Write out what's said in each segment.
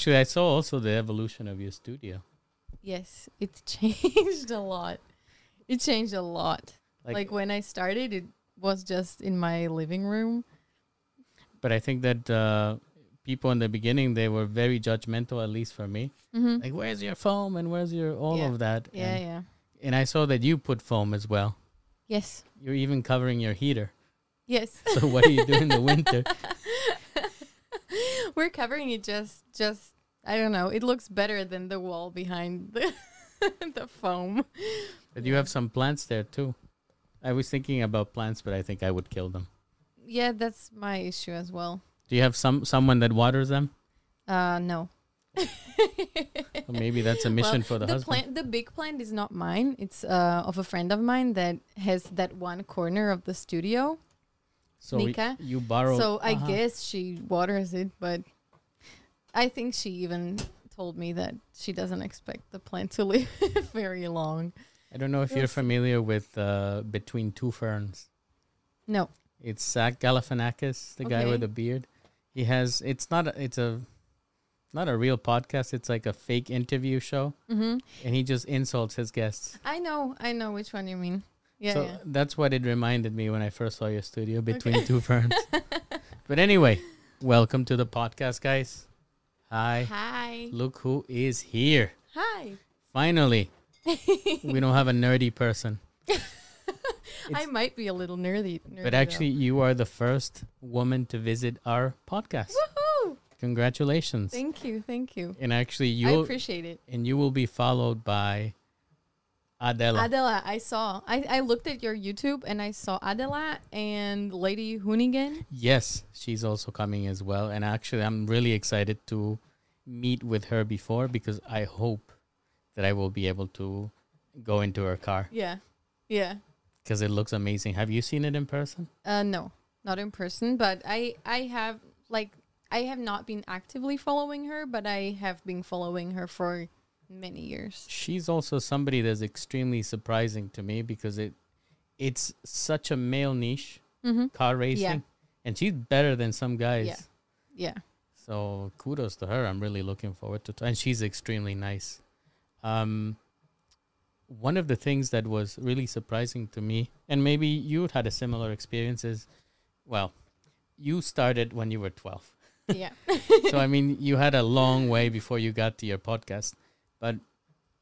actually, I saw also the evolution of your studio. Yes, it changed a lot. It changed a lot. Like, Like, when I started, it was just in my living room. but I think that uh, people in the beginning they were very judgmental, at least for me. Mm-hmm. Like, where's your foam and where's your all Yeah. of that? yeah, and, yeah. and I saw that you put foam as well. Yes, You're even covering your heater. yes. So what do you do in the winter? We're covering it just, just. I don't know. It looks better than the wall behind the the foam. But you have some plants there too. I was thinking about plants, but I think I would kill them. Yeah, that's my issue as well. Do you have some someone that waters them? Uh, no. Or maybe that's a mission for the, the husband. plant the big plant is not mine it's uh of a friend of mine that has that one corner of the studio so Nika. you borrow. so i Uh-huh. guess she waters it but i think she even told me that she doesn't expect the plant to live very long I don't know if you're familiar with uh, Between Two Ferns. no It's Zach Galifianakis, the guy with the beard. He has. It's not. A, it's a. Not a real podcast. It's like a fake interview show, mm-hmm. and he just insults his guests. i know i know which one you mean yeah, so yeah. that's what it reminded me when I first saw your studio, Between Two Ferns. but anyway, welcome to the podcast, guys. Hi. hi Look who is here. hi Finally, we don't have a nerdy person. i might be a little nerdy, nerdy But actually, you are the first woman to visit our podcast. Woohoo! Congratulations. thank you thank you and actually, i you appreciate it and you will be followed by Adela. Adela, I saw. I, I looked at your YouTube and I saw Adela and Lady Hoonigan. yes, she's also coming as well. And actually, I'm really excited to meet with her before because I hope that I will be able to go into her car Yeah. Yeah. because it looks amazing. Have you seen it in person? Uh no, not in person, but I I have like I have not been actively following her, but I have been following her for many years. She's also somebody that's extremely surprising to me because it it's such a male niche Mhm. car racing and she's better than some guys. Yeah. Yeah. So kudos to her. I'm really looking forward to and she's extremely nice. Um one of the things that was really surprising to me and maybe you had a similar experience is well, you started when you were 12. Yeah. so I mean, you had a long way before you got to your podcast, but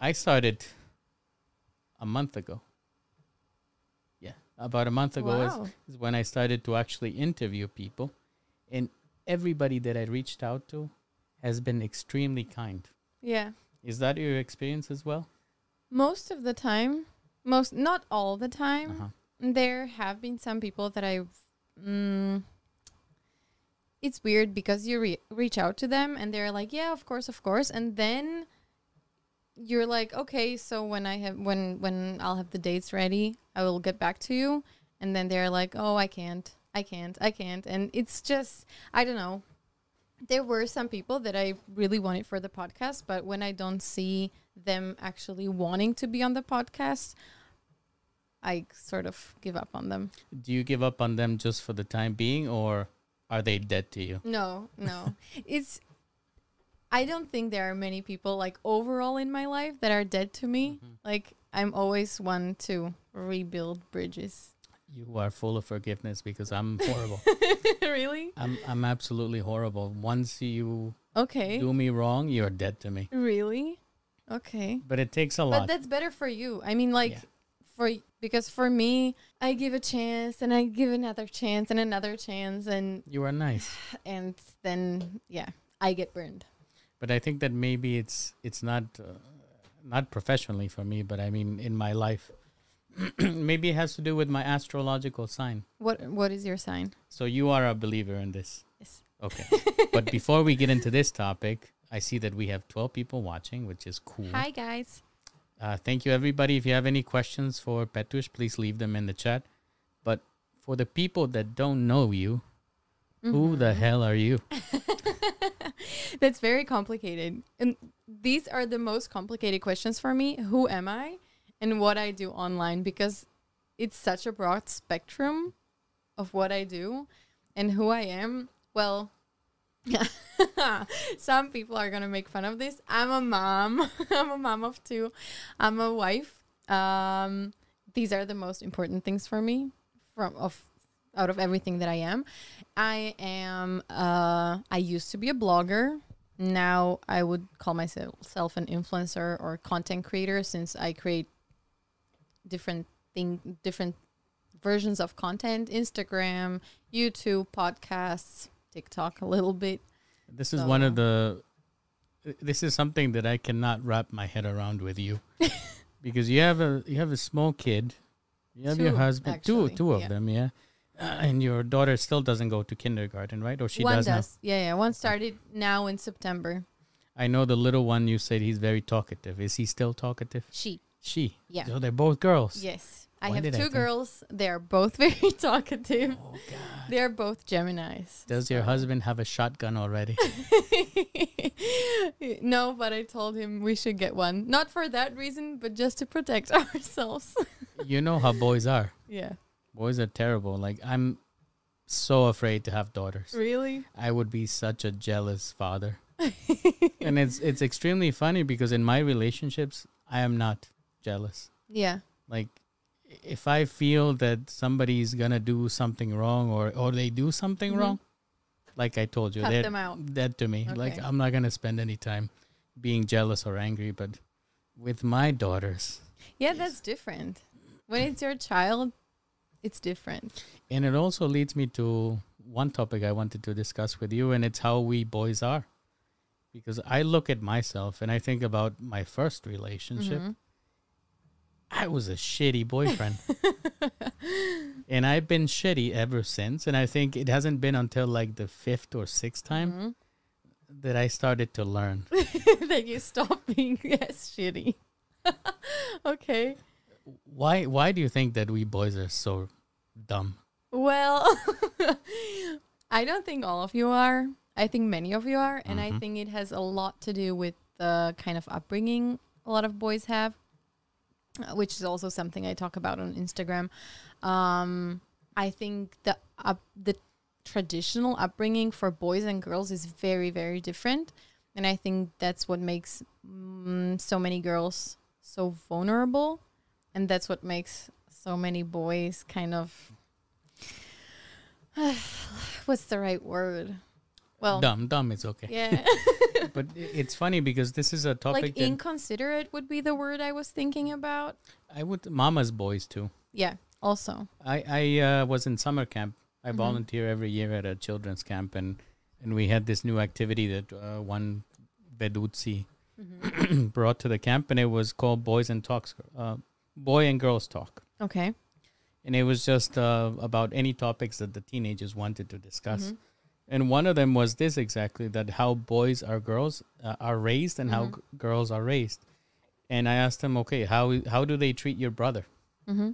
I started a month ago. Yeah, about a month ago is, is when I started to actually interview people, and everybody that I reached out to has been extremely kind. Yeah. Is that your experience as well? Most of the time, most not all the time. Uh-huh. There have been some people that I've. Mm, it's weird because you re- reach out to them and they're like, "Yeah, of course, of course," and then you're like, "Okay, so when I have when when I'll have the dates ready, I will get back to you." And then they're like, "Oh, I can't, I can't, I can't," and it's just I don't know. There were some people that I really wanted for the podcast, but when I don't see them actually wanting to be on the podcast, I sort of give up on them. Do you give up on them just for the time being, or are they dead to you? No, no. it's I don't think there are many people like overall in my life that are dead to me. Mm-hmm. Like I'm always one to rebuild bridges. You are full of forgiveness because I'm horrible. really? I'm I'm absolutely horrible. Once you Okay. do me wrong, you're dead to me. Really? Okay. But it takes a lot. But that's better for you. I mean like Yeah. for because for me, I give a chance and I give another chance and another chance and You are nice. and then yeah, I get burned. But I think that maybe it's it's not uh, not professionally for me, but I mean in my life. maybe it has to do with my astrological sign. What what is your sign? So you are a believer in this. Yes. Okay. but before we get into this topic, I see that we have 12 people watching, which is cool. Hi guys. Uh, thank you, everybody. If you have any questions for Petush, please leave them in the chat. But for the people that don't know you, who the Mm-hmm. hell are you? That's very complicated. And these are the most complicated questions for me. Who am I and what I do online because it's such a broad spectrum of what I do and who I am. Well, Some people are gonna make fun of this. I'm a mom. I'm a mom of two. I'm a wife. Um, these are the most important things for me from of out of everything that I am. I am uh I used to be a blogger. Now I would call myself an influencer or content creator since I create different thing different versions of content, Instagram, YouTube, podcasts, TikTok a little bit. This is one of the. This is something that I cannot wrap my head around with you, because you have a you have a small kid, you have your husband, two actually, two of yeah. them, yeah, Uh, and your daughter still doesn't go to kindergarten, right? Or she one does, does. Yeah, yeah. One started now in September. I know the little one. You said he's very talkative. Is he still talkative? She. She. Yeah. So they're both girls. Yes. I have did I two girls. They are both very talkative. Oh God. They are both Geminis. Does your husband have a shotgun already? no, but I told him we should get one. Not for that reason, but just to protect ourselves. you know how boys are. yeah. Boys are terrible. Like I'm so afraid to have daughters. Really? I would be such a jealous father. and it's it's extremely funny because in my relationships I am not jealous. Yeah. Like if I feel that somebody's gonna do something wrong or or they do something Mhm. wrong, like I told you, Cut they're them out. dead to me. Like I'm not gonna spend any time being jealous or angry. But with my daughters, Yeah, that's different. When it's your child, it's different. and it also leads me to one topic I wanted to discuss with you, and it's how we boys are. Because I look at myself and I think about my first relationship. Mhm. I was a shitty boyfriend. and I've been shitty ever since. And I think it hasn't been until like the fifth or sixth time Mhm. that I started to learn. that you stop being as shitty. okay. Why why do you think that we boys are so dumb? Well, I don't think all of you are. I think many of you are. And I Mhm. think it has a lot to do with the kind of upbringing a lot of boys have, uh, which is also something I talk about on Instagram. Um, I think the up, the traditional upbringing for boys and girls is very, very different. And I think that's what makes mm, so many girls so vulnerable. And that's what makes so many boys kind of what's the right word? Well, dumb, dumb is okay. yeah, But it's funny because this is a topic like inconsiderate would be the word I was thinking about. I would mama's boys too. Yeah, also. I I uh, was in summer camp. I Mhm. volunteer every year at a children's camp, and and we had this new activity that uh, one Bedutsi Mm-hmm. brought to the camp, and it was called Boys and Talks, uh, Boy and Girls Talk, Okay. and it was just uh, about any topics that the teenagers wanted to discuss. Mhm. And one of them was this exactly that how boys are girls uh, are raised and how Mhm. g- girls are raised. And I asked them, okay, how how do they treat your brother? Mm-hmm.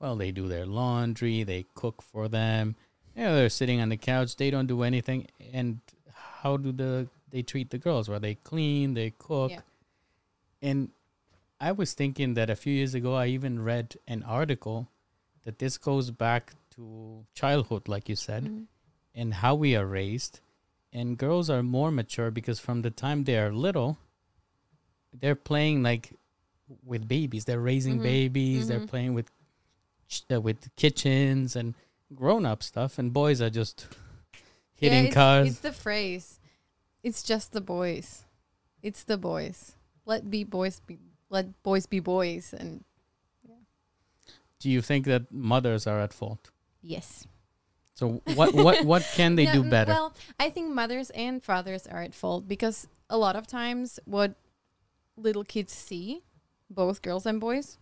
Well, they do their laundry, they cook for them. Yeah, they're sitting on the couch, they don't do anything. And how do the they treat the girls? Where they clean, they cook. Yeah. And I was thinking that a few years ago I even read an article that this goes back to childhood like you said Mhm. and how we are raised. And girls are more mature because from the time they are little, they're playing like with babies. They're raising Mhm. babies. They're Mhm. playing with ch- uh, with kitchens and grown up stuff. And boys are just hitting it's, cars. It's the phrase. It's just the boys. It's the boys. Let be boys be let boys be boys and yeah. Do you think that mothers are at fault? yes. So what what what can they No, do better? Well, I think mothers and fathers are at fault because a lot of times what little kids see, both girls and boys,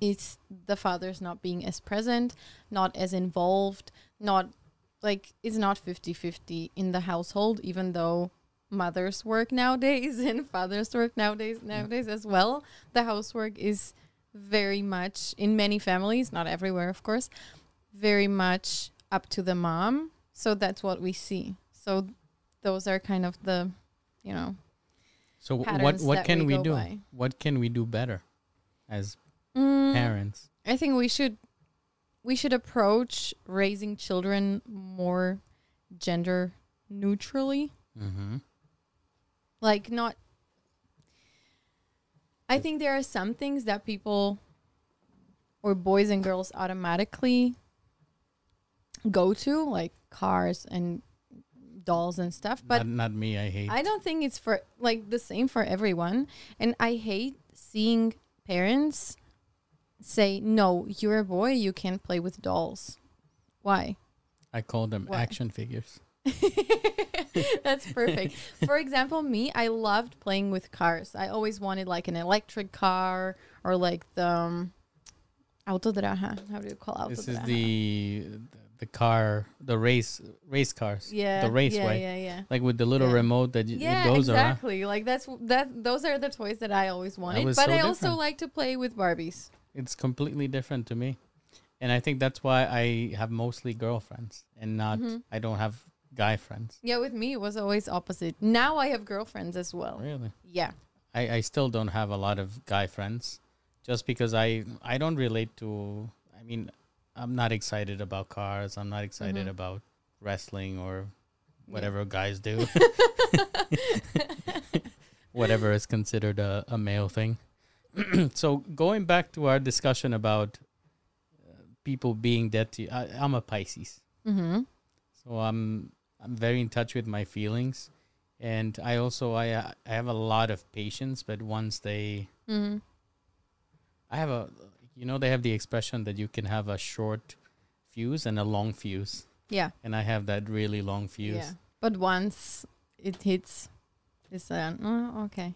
is the fathers not being as present, not as involved, not like it's not 50-50 in the household even though mothers work nowadays and fathers work nowadays nowadays as well. The housework is very much in many families, not everywhere of course, very much up to the mom. So that's what we see. So those are kind of the, you know, so what what can we, we do? by. What can we do better as Mm, parents? I think we should we should approach raising children more gender neutrally. Mm-hmm. Like not I think there are some things that people or boys and girls automatically go to, like cars and dolls and stuff. But not, not me. I hate. I don't think it's for like the same for everyone. And I hate seeing parents say, "No, you're a boy. You can't play with dolls." Why? I call them Why? action figures. That's perfect. For example, me, I loved playing with cars. I always wanted like an electric car or like the um, autodraha. How do you call autodraha? This is the the car, the race race cars. yeah, the raceway. Yeah, yeah, yeah. Like with the little Yeah. remote that Yeah, goes around. exactly. Like that's that. Those are the toys that I always wanted. But so I also like to play with Barbies. It's completely different to me, and I think that's why I have mostly girlfriends and not. Mhm. I don't have guy friends. Yeah, with me it was always opposite. Now I have girlfriends as well. Really, Yeah. I I still don't have a lot of guy friends, just because I I don't relate to. I mean, I'm not excited about cars. I'm not excited Mhm. about wrestling or Yeah. whatever guys do. whatever is considered a, a male thing. so going back to our discussion about uh, people being dead to you, I, I'm a Pisces, Mm-hmm. so I'm I'm very in touch with my feelings, and I also I uh, I have a lot of patience. But once they, Mm-hmm. I have a, you know, they have the expression that you can have a short fuse and a long fuse, Yeah. and I have that really long fuse. Yeah. But once it hits, it's uh, oh, okay.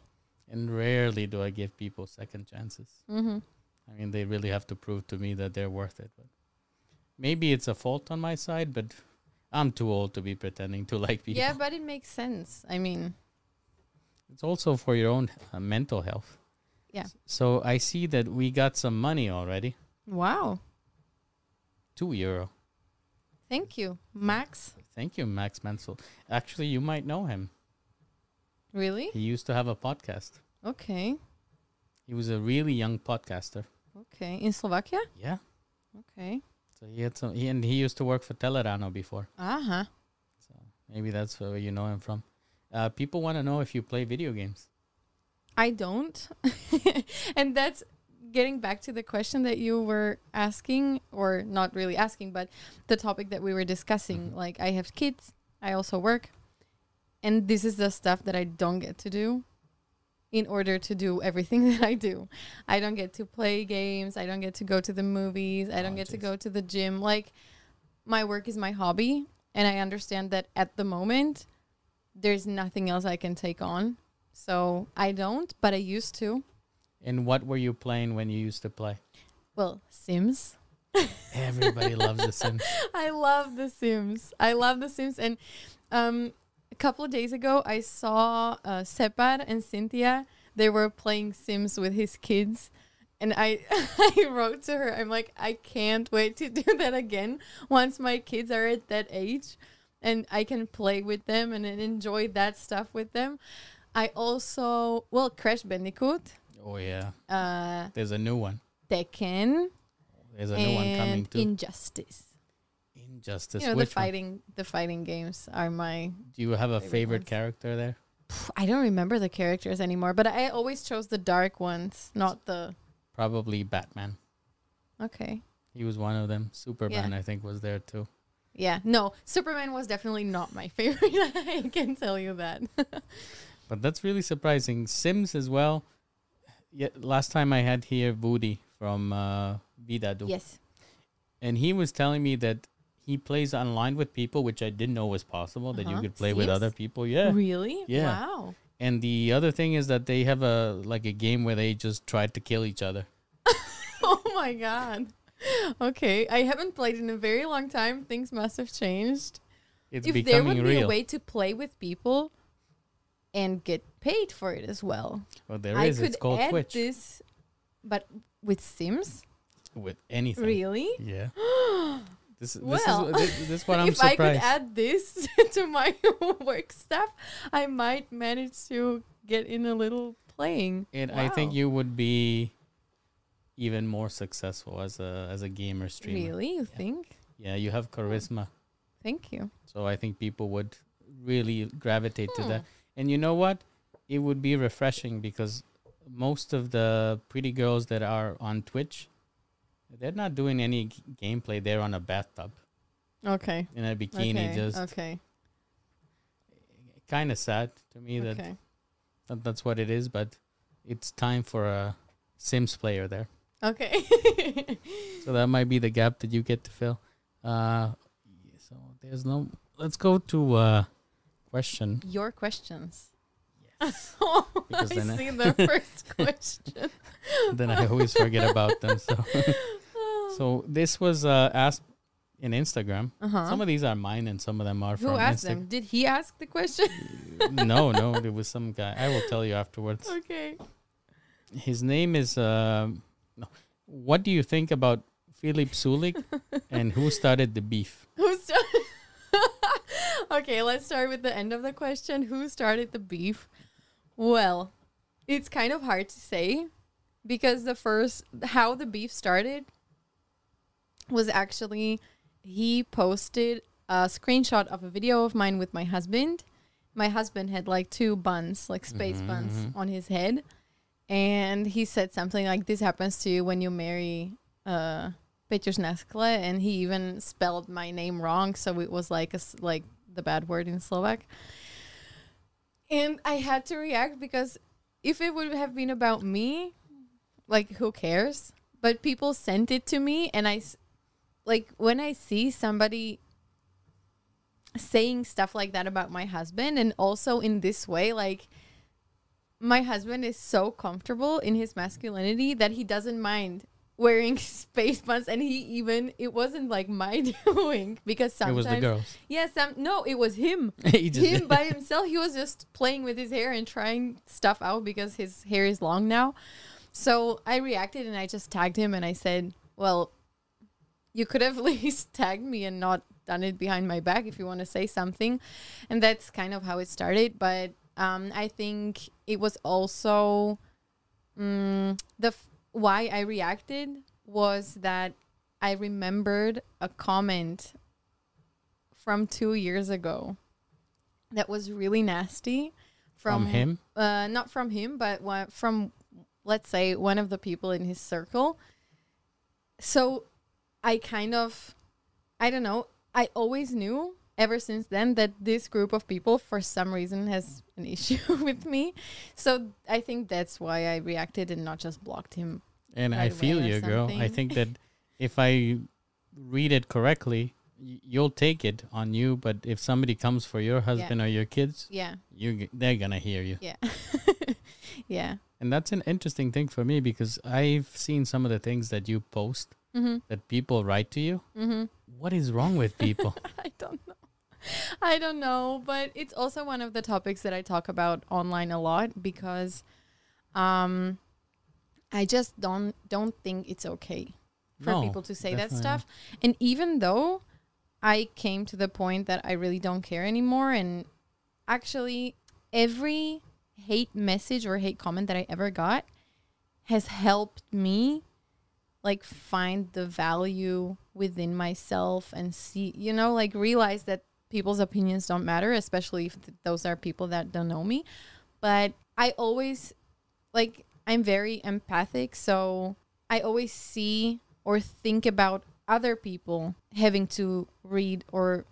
And rarely do I give people second chances. Mm-hmm. I mean, they really have to prove to me that they're worth it. But maybe it's a fault on my side, but I'm too old to be pretending to like people. Yeah, but it makes sense. I mean, It's also for your own uh, mental health. Yeah. So I see that we got some money already. wow. Two euro. Thank you, Max. Thank you, Max Mansell. Actually, you might know him. Really? He used to have a podcast. Okay. He was a really young podcaster. Okay. In Slovakia? Yeah. Okay. So he had some, he, and he used to work for Telerano before. Uh huh. So maybe that's where you know him from. Uh, people want to know if you play video games. I don't. and that's getting back to the question that you were asking, or not really asking, but the topic that we were discussing. Mhm. Like, I have kids, I also work, and this is the stuff that I don't get to do in order to do everything that I do. I don't get to play games, I don't get to go to the movies, I don't Oh, get to go to the gym. Like, my work is my hobby, and I understand that at the moment, there's nothing else I can take on. So I don't, but I used to. And what were you playing when you used to play? Well, Sims. Everybody loves The Sims. I love The Sims. I love The Sims. And um, a couple of days ago, I saw uh, Separ and Cynthia. They were playing Sims with his kids. And I, I wrote to her, I'm like, I can't wait to do that again once my kids are at that age and I can play with them and enjoy that stuff with them. I also, well, Crash Bandicoot, Oh yeah, uh, there's a new one. Tekken, There's a new one coming too. Injustice. Injustice. you know the Which one? fighting the fighting games are my Do you have a favorite favorite character there? I don't remember the characters anymore, but I always chose the dark ones, not the Probably Batman. Okay. He was one of them. Superman, I think, was there too. Yeah. No, Superman was definitely not my favorite. I can tell you that. But that's really surprising. Sims as well. Yeah, last time I had here Woody from uh, Vidadu, yes. and he was telling me that he plays online with people, which I didn't know was possible. That you Uh-huh. could play with other people. Yeah. Really? Yeah. Wow. And the other thing is that they have a like a game where they just tried to kill each other. oh my god. Okay, I haven't played in a very long time. Things must have changed. It's if there would be a way to play with people and get paid for it as well, well, there I is. could It's called add Twitch. this, but with Sims, with anything. really? Yeah. This, this Well, is this, this is what I'm if I could add this to my work stuff, I might manage to get in a little playing. and I think you would be even more successful as a as a gamer streamer. Really, you Yeah. think? Yeah, you have charisma, Thank you. so I think people would really gravitate to that. Hmm. And you know what? It would be refreshing because most of the pretty girls that are on Twitch, they're not doing any g- gameplay. They're on a bathtub Okay. in a bikini, okay. just okay. kind of sad to me that, Okay. that that's what it is. But it's time for a Sims player there. Okay. So that might be the gap that you get to fill. Uh, so there's no. Let's go to uh, question. Your questions. Yes. oh, Because I then I- see the first question. then I always forget about them. So so this was uh, asked in Instagram. uh-huh. Some of these are mine, and some of them are Who from Who asked Instagram. them? Did he ask the question? no, no, it was some guy. I will tell you afterwards. okay. His name is. um no. What do you think about Philip Sulik, and who started the beef? Who started? okay, let's start with the end of the question. Who started the beef? Well, it's kind of hard to say because the first how the beef started was actually he posted a screenshot of a video of mine with my husband. My husband had like two buns, like space buns Mhm. on his head. And he said something like this happens to you when you marry uh Petrus Nasklee and he even spelled my name wrong so it was like a like the bad word in Slovak. And I had to react because if it would have been about me, like who cares? But people sent it to me and I like when I see somebody saying stuff like that about my husband and also in this way like my husband is so comfortable in his masculinity that he doesn't mind wearing space buns and he even it wasn't like my doing because It sometimes was the girls. yeah some no it was him. Him by himself. He was just playing with his hair and trying stuff out because his hair is long now. So i reacted and i just tagged him and i said well you could have at least tagged me and not done it behind my back if you want to say something and that's kind of how it started but um, i think it was also mm, the f- why i reacted was that i remembered a comment from two years ago that was really nasty From him? uh, not from him, but from let's say one of the people in his circle. So I kind of, I don't know, I always knew ever since then that this group of people, for some reason, has an issue with me. So I think that's why I reacted and not just blocked him. And I feel you, girl. I think that if I read it correctly, you'll take it on you. But if somebody comes for your husband or your kids, Yeah, you they're gonna hear you. yeah, yeah. And that's an interesting thing for me because I've seen some of the things that you post Mm-hmm. that people write to you. Mm-hmm. What is wrong with people? I don't know. I don't know, but it's also one of the topics that I talk about online a lot because um I just don't don't think it's okay for No, people to say that stuff. And even though I came to the point that I really don't care anymore and actually every hate message or hate comment that I ever got has helped me like find the value within myself and see you know like realize that people's opinions don't matter especially if th- those are people that don't know me but i always like i'm very empathic so i always see or think about other people having to read or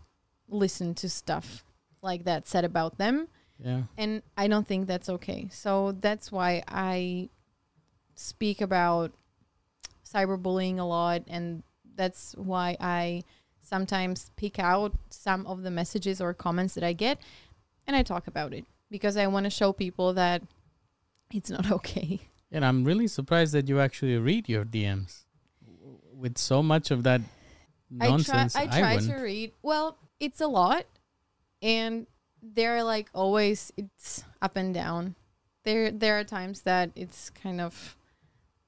listen to stuff like that said about them yeah. and I don't think that's okay. So that's why I speak about cyberbullying a lot, and that's why I sometimes pick out some of the messages or comments that I get, and I talk about it because I want to show people that it's not okay. And I'm really surprised that you actually read your DMs with so much of that nonsense. I try, I try wouldn't. to read. Well, it's a lot, and they're like always it's up and down. There there are times that it's kind of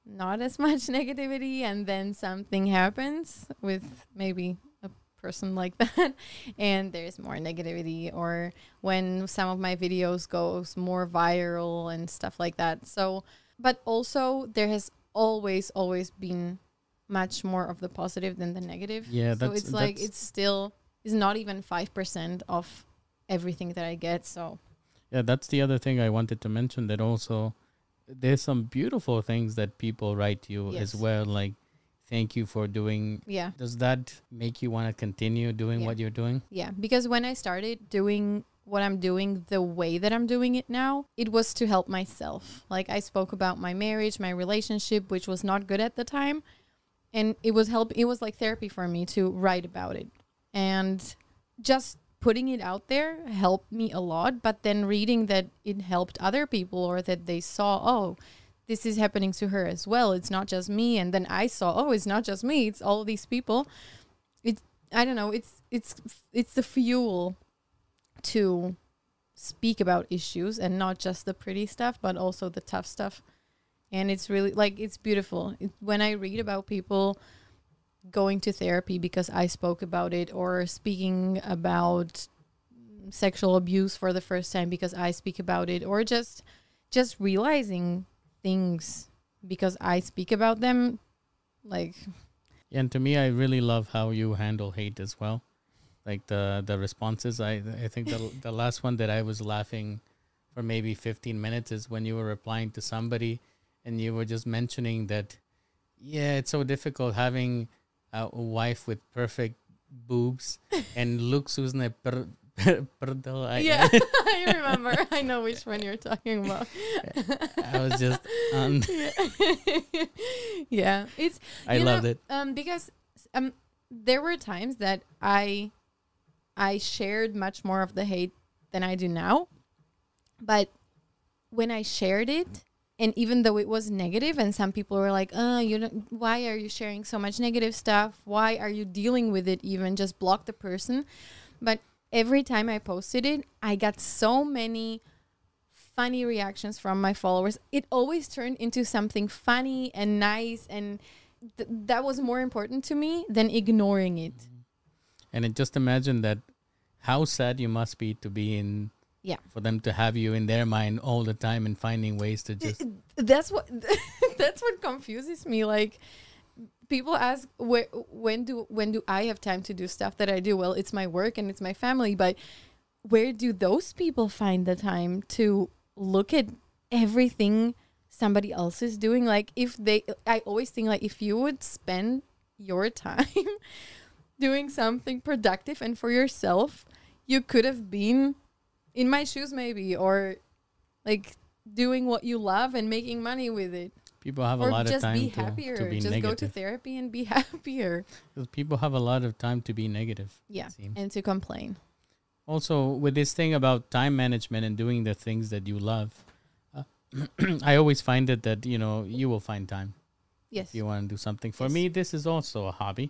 not as much negativity, and then something happens with maybe a person like that, and there's more negativity, or when some of my videos goes more viral and stuff like that. So, but also there has always always been much more of the positive than the negative. Yeah, so it's like it's still it's not even five percent of everything that I get. So Yeah, that's the other thing I wanted to mention that also there's some beautiful things that people write to you as well like thank you for doing yeah, does that make you want to continue doing Yeah. what you're doing? yeah. Because when I started doing what I'm doing the way that I'm doing it now, it was to help myself. Like I spoke about my marriage, my relationship, which was not good at the time, and it was help. It was like therapy for me to write about it, and just putting it out there helped me a lot. But then reading that it helped other people or that they saw, oh, this is happening to her as well. It's not just me. And then I saw, oh, it's not just me. It's all these people. It's I don't know. It's it's it's the fuel to speak about issues and not just the pretty stuff, but also the tough stuff. And it's really like it's beautiful it, when I read about people going to therapy because I spoke about it or speaking about sexual abuse for the first time because I speak about it or just just realizing things because I speak about them like And to me I really love how you handle hate as well. Like the the responses I I think the the last one that I was laughing for maybe 15 minutes is when you were replying to somebody and you were just mentioning that yeah, it's so difficult having a wife with perfect boobs and looks who's per, per. Yeah I remember I know which one you're talking about I was just on yeah it's I loved know, it. um because um there were times that i i shared much more of the hate than i do now but when i shared it and even though it was negative and some people were like uh you don't why are you sharing so much negative stuff? Why are you dealing with it even? Just block the person. But every time i posted it i got so many funny reactions from my followers. It always turned into something funny and nice and th- that was more important to me than ignoring it. And it, just imagine that how sad you must be to be in Yeah. for them to have you in their mind all the time and finding ways to just that's what that's what confuses me. Like people ask where, when do when do i have time to do stuff that i do? Well it's my work and it's my family but where do those people find the time to look at everything somebody else is doing? Like if they i always think like if you would spend your time doing something productive and for yourself you could have been in my shoes maybe or like doing what you love and making money with it people have a lot of just time be to, happier to be just go to therapy and be happier 'Cause people have a lot of time to be negative. yeah and to complain Also, with this thing about time management and doing the things that you love, uh, I always find it that you know you will find time yes if you want to do something. For Yes. me, this is also a hobby.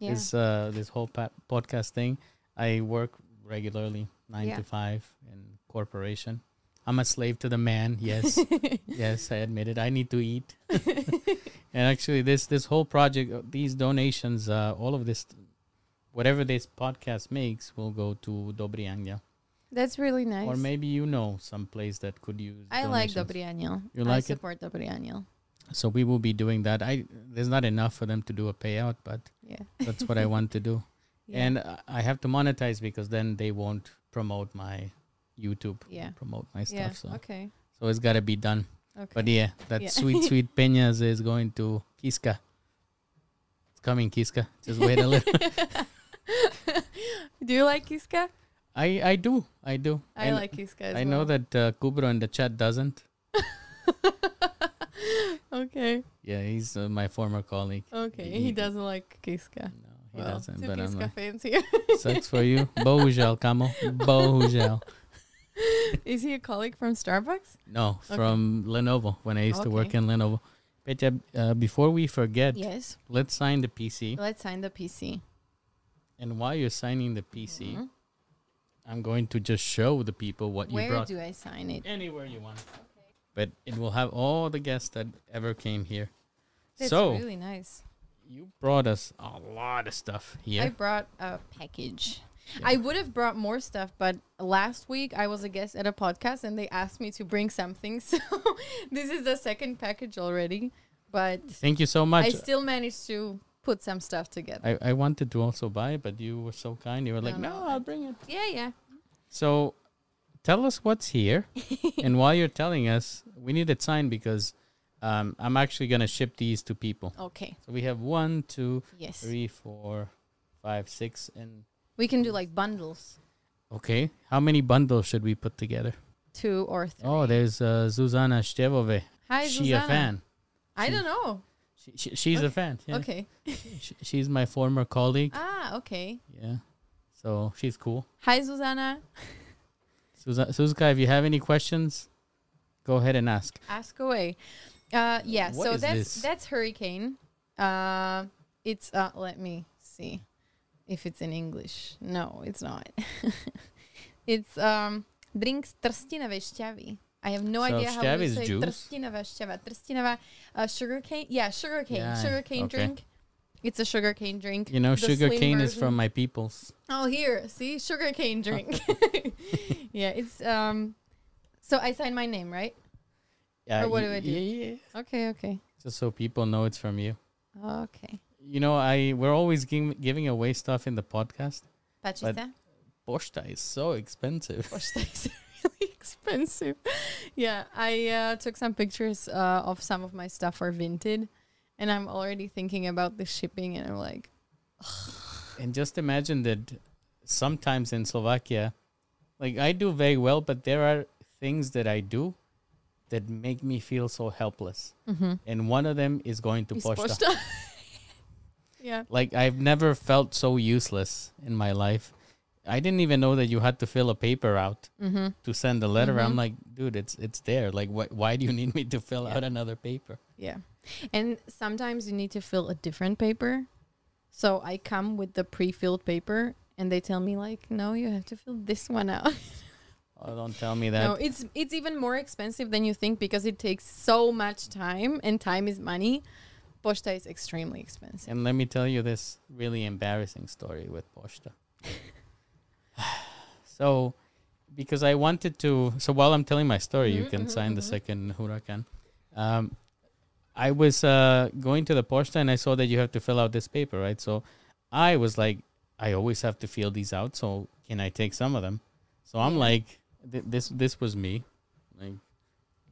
yeah This uh, this whole podcast thing. I work regularly, nine to five in corporation. I'm a slave to the man. Yes, yes, I admit it. I need to eat. and actually, this this whole project, uh, these donations, uh, all of this, whatever this podcast makes, will go to Dobry Anjel. that's really nice Or maybe you know some place that could use. i like donations. Dobry Anjel. You like it? support Dobry Anjel. So we will be doing that. I there's not enough for them to do a payout, but yeah that's what I want to do. yeah. And I have to monetize because then they won't promote my YouTube, yeah promote my yeah stuff. So okay so it's got to be done. okay But yeah, that Yeah. sweet sweet peñas is going to Kiska. It's coming, Kiska. Just wait a little. do you like Kiska? I I do I do. I And like Kiska as I know that uh, Kubro in the chat doesn't. okay Yeah, he's uh, my former colleague. okay He- he doesn't like Kiska No, he well, doesn't. But I'm like, fans here sucks for you. Bohužel, Kamo. Bohužel. is he a colleague from Starbucks No, Okay. from Lenovo when I used to work in Lenovo. Petya, uh, before we forget, yes let's sign the PC. let's sign the PC And while you're signing the PC, Mhm. I'm going to just show the people what you brought. where do I sign it Anywhere you want. But it will have all the guests that ever came here. That's so really nice. You brought us a lot of stuff here. I brought a package. Yeah. I would have brought more stuff, but last week I was a guest at a podcast and they asked me to bring something. So this is the second package already, but Thank you so much. I still managed to put some stuff together. I, I wanted to also buy, but you were so kind. You were like, No, no, no, I'll bring it. yeah, yeah. So, tell us what's here, and while you're telling us, we need it signed because um, I'm actually gonna ship these to people. Okay. So we have one, two, Yes. three, four, five, six, and We can do like bundles, okay. How many bundles should we put together? two or three. Oh, there's uh, Zuzana Stevove. Hi, she a Zuzana. fan. I She- don't know. She, she, she's a fan. Yeah. Okay. She, she's my former colleague. Ah, okay. Yeah. So she's cool. Hi. Suza- Suzuka, if you have any questions, go ahead and ask. Ask away. Uh, yeah. What so that's this? that's hurricane. Uh, it's uh. Let me see if it's in English. No, it's not. it's um drinks trstinové šťavy. I have no So idea how you say juice? trstinová šťava. Uh, sugar cane. Yeah, sugar cane. Yeah, sugar cane okay. drink. It's a sugar cane drink. You know, The sugar cane is from my peoples. Oh, here, see, sugar cane drink. yeah, it's um. So I sign my name, right? Yeah. Or what do I do? Yeah, yeah. Okay, okay, Just so people know it's from you. okay. You know, I we're always giving giving away stuff in the podcast. Pachita. Poshta is so expensive. Poshta is really expensive. Yeah, I uh, took some pictures uh, of some of my stuff for Vinted, and I'm already thinking about the shipping, and I'm like, And just imagine that sometimes in Slovakia, like I do very well, but there are things that I do that make me feel so helpless. mm-hmm. And one of them is going to Poshta. yeah. Like I've never felt so useless in my life. I didn't even know that you had to fill a paper out Mm-hmm. to send a letter. I'm Mhm. like, dude, it's it's there. Like, wh- why do you need me to fill Yeah. out another paper? Yeah. And sometimes you need to fill a different paper. So I come with the pre-filled paper and they tell me like, "No, you have to fill this one out." Oh, don't tell me that. no, it's it's even more expensive than you think because it takes so much time and time is money. Poshta is extremely expensive. And let me tell you this really embarrassing story with Poshta. so, because I wanted to, so while I'm telling my story, you Mhm, can mhm, sign the mhm. second huracan. Um, I was uh, going to the Poshta and I saw that you have to fill out this paper, right? So I was like, I always have to fill these out. So can I take some of them? So I'm like, th- this this was me, like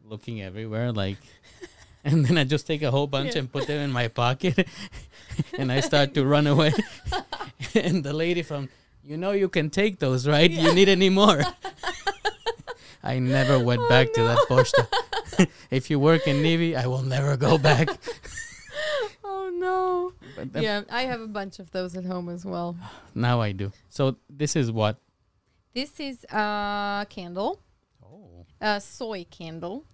looking everywhere, like, and then I just take a whole bunch Yeah. and put them in my pocket, and I start to run away. and the lady from, you know, you can take those, right? You need any more? I never went Oh, back to that no. posta. if you work in Navy, I will never go back. oh no. But Yeah, I have a bunch of those at home as well. Now I do. So this is what? This is a candle, Oh, a soy candle.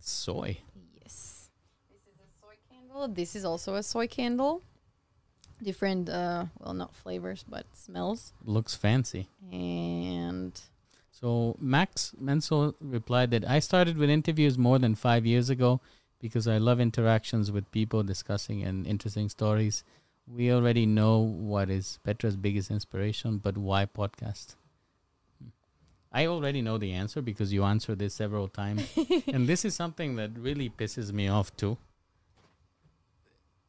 soy. Yes. This is a soy candle. This is also a soy candle. Different, uh, well, not flavors, but smells. Looks fancy. And So Max Menzel replied that I started with interviews more than five years ago because I love interactions with people discussing and interesting stories. We already know what is Petra's biggest inspiration, but why podcast? I already know the answer because you answered this several times. and this is something that really pisses me off too.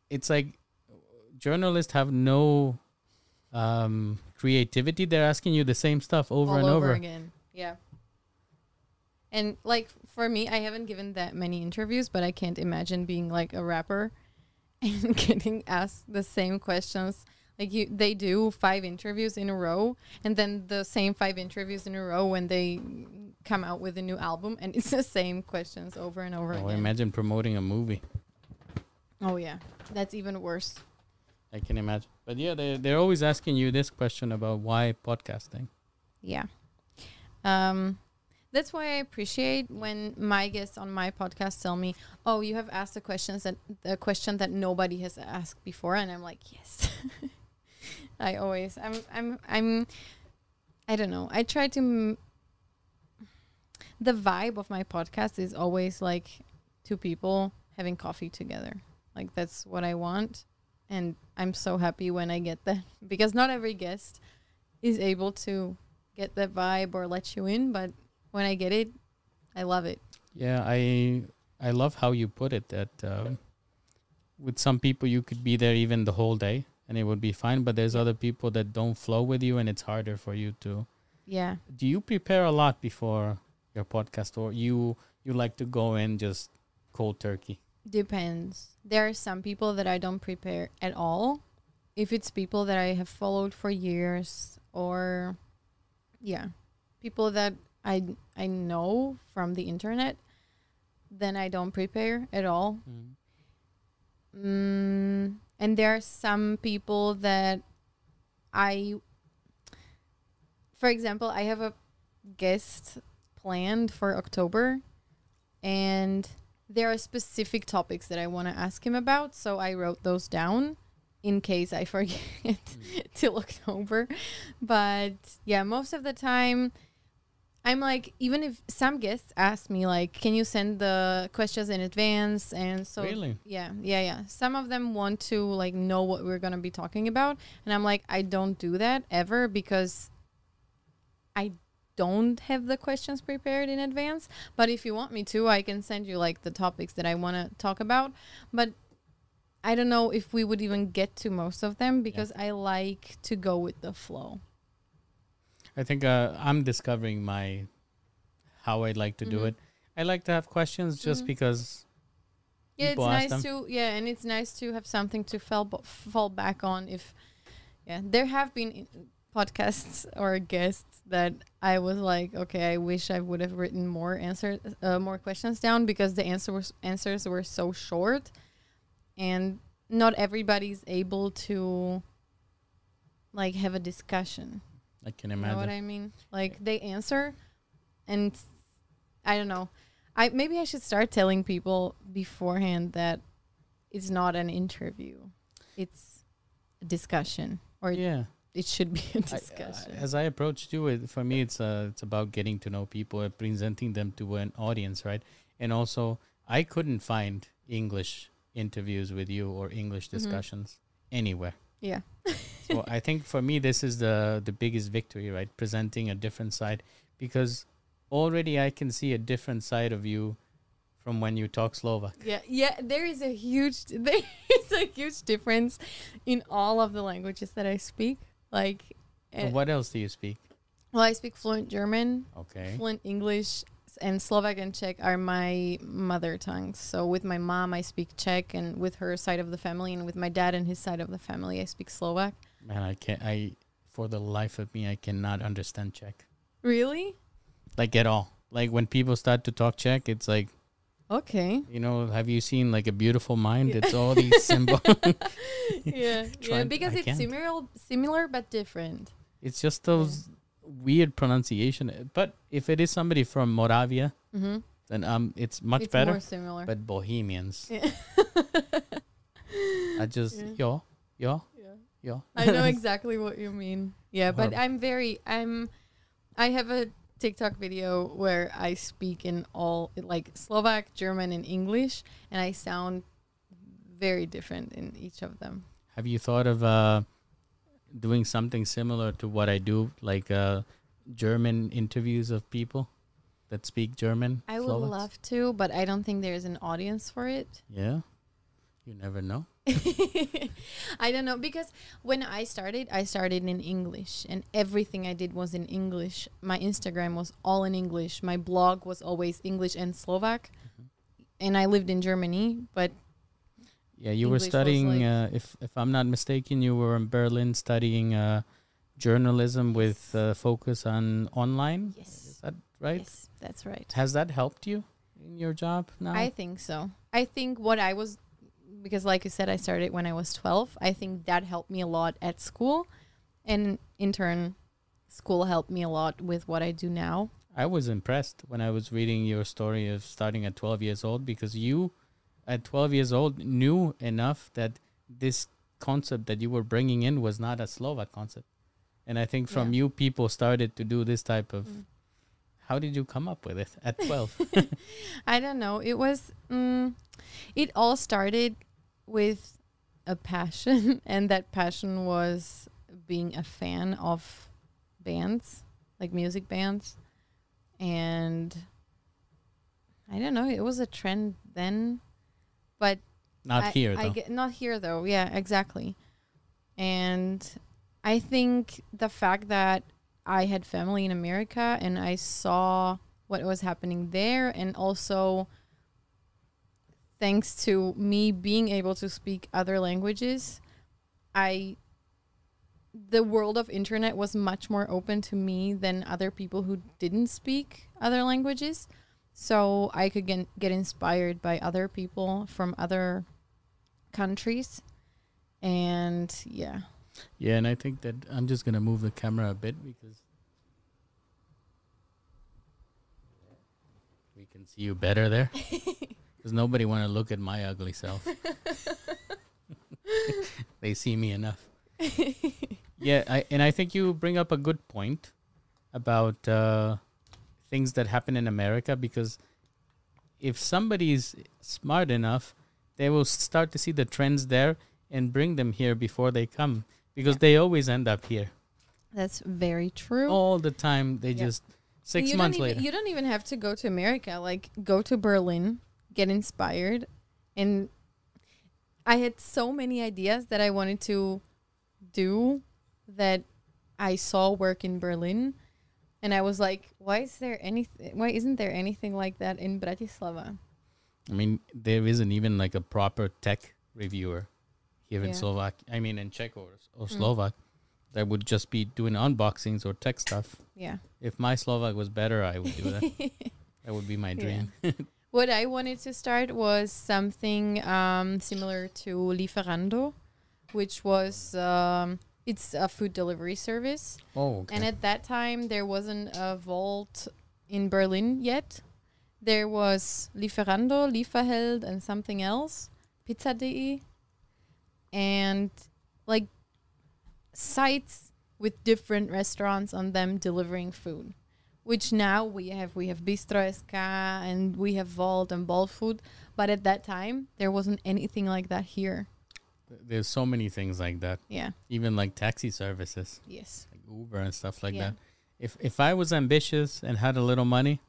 It's like journalists have no um, creativity. They're asking you the same stuff over all and over over. again. Yeah. And like for me, I haven't given that many interviews, but I can't imagine being like a rapper and getting asked the same questions. Like you, they do five interviews in a row, and then the same five interviews in a row when they come out with a new album, and it's the same questions over and over Oh, again. imagine promoting a movie. oh yeah, that's even worse. I can imagine. But yeah, they they're always asking you this question about why podcasting. Yeah. Um, that's why I appreciate when my guests on my podcast tell me, "Oh, you have asked the questions that a question that nobody has asked before," and I'm like, "Yes." I always, I'm, I'm, I'm, I don't know. I try to. M- the vibe of my podcast is always like two people having coffee together. Like that's what I want, and I'm so happy when I get that because not every guest is able to get that vibe or let you in, but when I get it, I love it. Yeah, I I love how you put it that um, with some people you could be there even the whole day and it would be fine, but there's other people that don't flow with you and it's harder for you to Yeah. Do you prepare a lot before your podcast, or you you like to go in just cold turkey? Depends. There are some people that I don't prepare at all. If it's people that I have followed for years or yeah, people that I I know from the internet, then I don't prepare at all. Mm. Mm, and there are some people that I, for example, I have a guest planned for October, and there are specific topics that I want to ask him about. So I wrote those down in case I forget till October. But yeah, most of the time, I'm like, even if some guests ask me, like, can you send the questions in advance? And so, Really? yeah, yeah, yeah. Some of them want to like know what we're gonna be talking about, and I'm like, I don't do that ever because I don't have the questions prepared in advance. But if you want me to, I can send you like the topics that I want to talk about. But I don't know if we would even get to most of them because I like to go with the flow. I think uh, I'm discovering my how I'd like to do Mhm. it. I like to have questions just Mhm. because Yeah, it's nice them. to yeah, and it's nice to have something to fall b- fall back on. If yeah, there have been podcasts or guests that I was like, okay, I wish I would have written more answers, uh, more questions down because the answer was, answers were so short, and not everybody's able to like have a discussion. I can imagine. You know what. I mean? Like they answer, and I don't know. I maybe I should start telling people beforehand that it's not an interview; it's a discussion, or yeah. it should be a discussion. uh, as I approach to it, for me, it's uh, it's about getting to know people, and presenting them to an audience, right? And also, I couldn't find English interviews with you or English Mhm. discussions anywhere. Yeah, so I think for me, this is the the biggest victory, right? Presenting a different side, because already I can see a different side of you from when you talk Slovak. yeah, yeah. There is a huge there is a huge difference in all of the languages that I speak. Like, eh, what else do you speak? well, I speak fluent German, Okay. fluent English and Slovak and Czech are my mother tongues. So with my mom, I speak Czech, and with her side of the family, and with my dad and his side of the family, I speak Slovak. Man, I can't. I for the life of me, I cannot understand Czech, Really? like at all. Like when people start to talk Czech, it's like Okay. you know. Have you seen like a beautiful mind? Yeah. It's all these symbols. yeah, yeah, because it's similar, similar but different. it's just those weird pronunciation. But if it is somebody from Moravia, Mm-hmm. then um, it's much it's better. similar. But Bohemians, yeah. I just Yeah. yo yo yeah. yo. I know exactly what you mean. Yeah, but Horrible. I'm very I'm I have a TikTok video where I speak in all like Slovak, German and English and I sound very different in each of them. Have you thought of uh, doing something similar to what I do, like uh, German interviews of people that speak German? I would Slovaks? love to, but I don't think there's an audience for it. Yeah, you never know. I don't know because when I started, I started in English and everything I did was in English. My Instagram was all in English. My blog was always English and Slovak. Mm-hmm. And I lived in Germany, but Yeah, you were English was studying. like- uh, if if I'm not mistaken, you were in Berlin studying uh, journalism with uh, focus on online. Yes. Is that right? yes, that's right. Has that helped you in your job now? I think so. I think what I was because like you said I started when I was 12. I think that helped me a lot at school and in turn school helped me a lot with what I do now. I was impressed when I was reading your story of starting at 12 years old because you, at 12 years old, knew enough that this concept that you were bringing in was not a Slovak concept. And I think from Yeah. you, people started to do this type of. Mm. How did you come up with it at 12? I don't know. It was mm, it all started with a passion and that passion was being a fan of bands, like music bands. And I don't know, it was a trend then, but not I, here, I get, not here though. Yeah, exactly. And I think the fact that I had family in America and I saw what was happening there and also thanks to me being able to speak other languages, I the world of internet was much more open to me than other people who didn't speak other languages. So I could get, get inspired by other people from other countries. And yeah. Yeah, and I think that I'm just gonna move the camera a bit because we can see you better there. Because nobody want to look at my ugly self. they see me enough. yeah, I, and I think you bring up a good point about uh, things that happen in America because if somebody's smart enough, they will start to see the trends there and bring them here before they come because they always end up here That's very true. all the time. They Yeah. just six you months even, later. You don't even have to go to America. Like go to Berlin, get inspired, and I had so many ideas that I wanted to do that I saw work in Berlin, and I was like, why is there anything? Why isn't there anything like that in Bratislava? I mean, there isn't even like a proper tech reviewer here in Yeah. Slovak. I mean, in Czech or, or Mm. Slovak, that would just be doing unboxings or tech stuff. Yeah. If my Slovak was better, I would do that. that would be my Yeah. dream. What I wanted to start was something um, similar to Lieferando, which was um, it's a food delivery service. Oh, okay. And at that time, there wasn't a Wolt in Berlin yet. There was Lieferando, Lieferheld, and something else, Pizza.de, and like sites with different restaurants on them delivering food. Which now we have we have Bistro SK and we have Wolt and Bolt Food, but at that time there wasn't anything like that here. There's so many things like that. Yeah. Even like taxi services, Yes. like Uber and stuff like Yeah. that. If if I was ambitious and had a little money,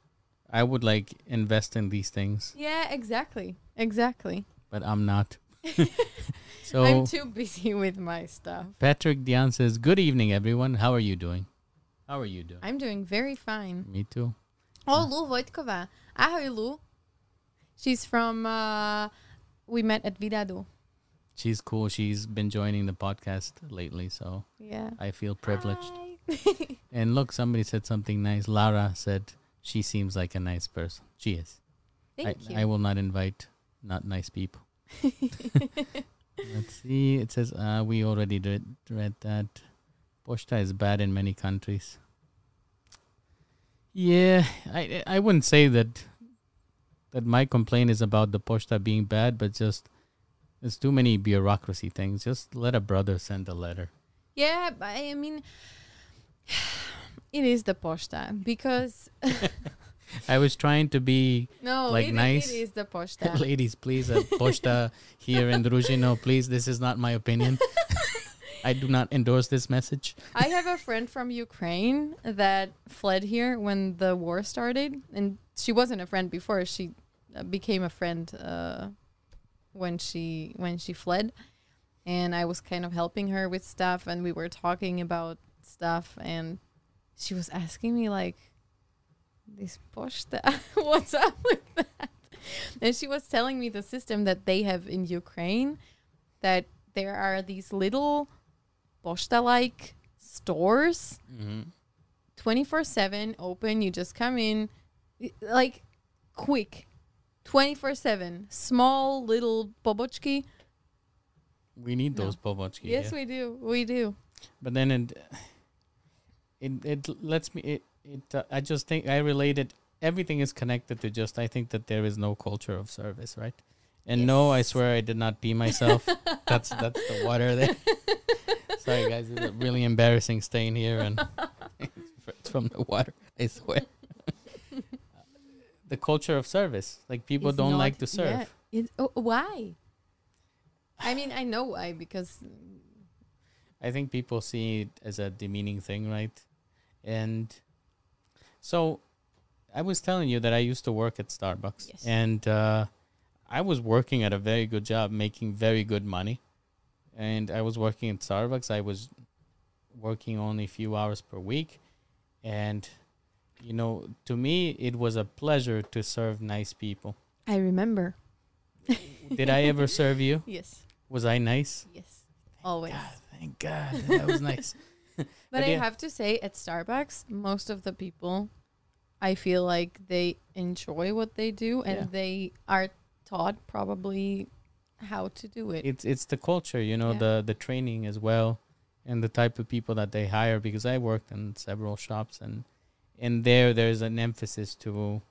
I would like invest in these things, Yeah. Exactly. Exactly. but I'm not. so I'm too busy with my stuff. Patrick Dion says, "Good evening, everyone. How are you doing? How are you doing? I'm doing very fine. Me too. Oh, Lu Vojtkova. Ahoj, Lu. She's from, uh, we met at Vidadu. She's cool. She's been joining the podcast lately, so Yeah. I feel privileged. And look, somebody said something nice. Lara said she seems like a nice person. She is. Thank I, I will not invite not nice people. Let's see. It says uh, we already read, read that. Poshta is bad in many countries. Yeah, I I wouldn't say that that my complaint is about the Poshta being bad, but just there's too many bureaucracy things. Just let a brother send a letter. yeah, but I mean, it is the posta because I was trying to be no, Like it, nice? it is the posta. ladies, please, uh, Poshta here in Druzhino, please. This is not my opinion. I do not endorse this message. I have a friend from Ukraine that fled here when the war started, and she wasn't a friend before. She uh, became a friend uh, when she when she fled, and I was kind of helping her with stuff, and we were talking about stuff, and she was asking me like, "This poshta, what's up with that?" And she was telling me the system that they have in Ukraine, that there are these little posta like stores Mm-hmm. 24 7 open you just come in like quick 24 7 small little bobochki We need No. those pobochki. yes yeah. we do we do but then it it it lets me it it uh, I just think I relate it. Everything is connected to just. I think that there is no culture of service, right? And no, I swear I did not pee myself. that's that's the water there. Sorry guys, it's a really embarrassing stain here, and it's from the water. I swear. The culture of service, like people It's don't like to serve. yeah, it, oh, why i mean i know why because I think people see it as a demeaning thing, right? And so I was telling you that I used to work at Starbucks Yes. and uh, I was working at a very good job, making very good money. And I was working at Starbucks. I was working only a few hours per week. and you know, to me, it was a pleasure to serve nice people. I remember. Did I ever serve you? Yes. Was I nice? Yes. Always. God, thank God, that was nice. But But I have to say, at Starbucks, most of the people, I feel like they enjoy what they do and Yeah. they are taught probably how to do it. It's it's the culture, you know, Yeah. the the training as well, and the type of people that they hire. Because I worked in several shops, and and there there's an emphasis to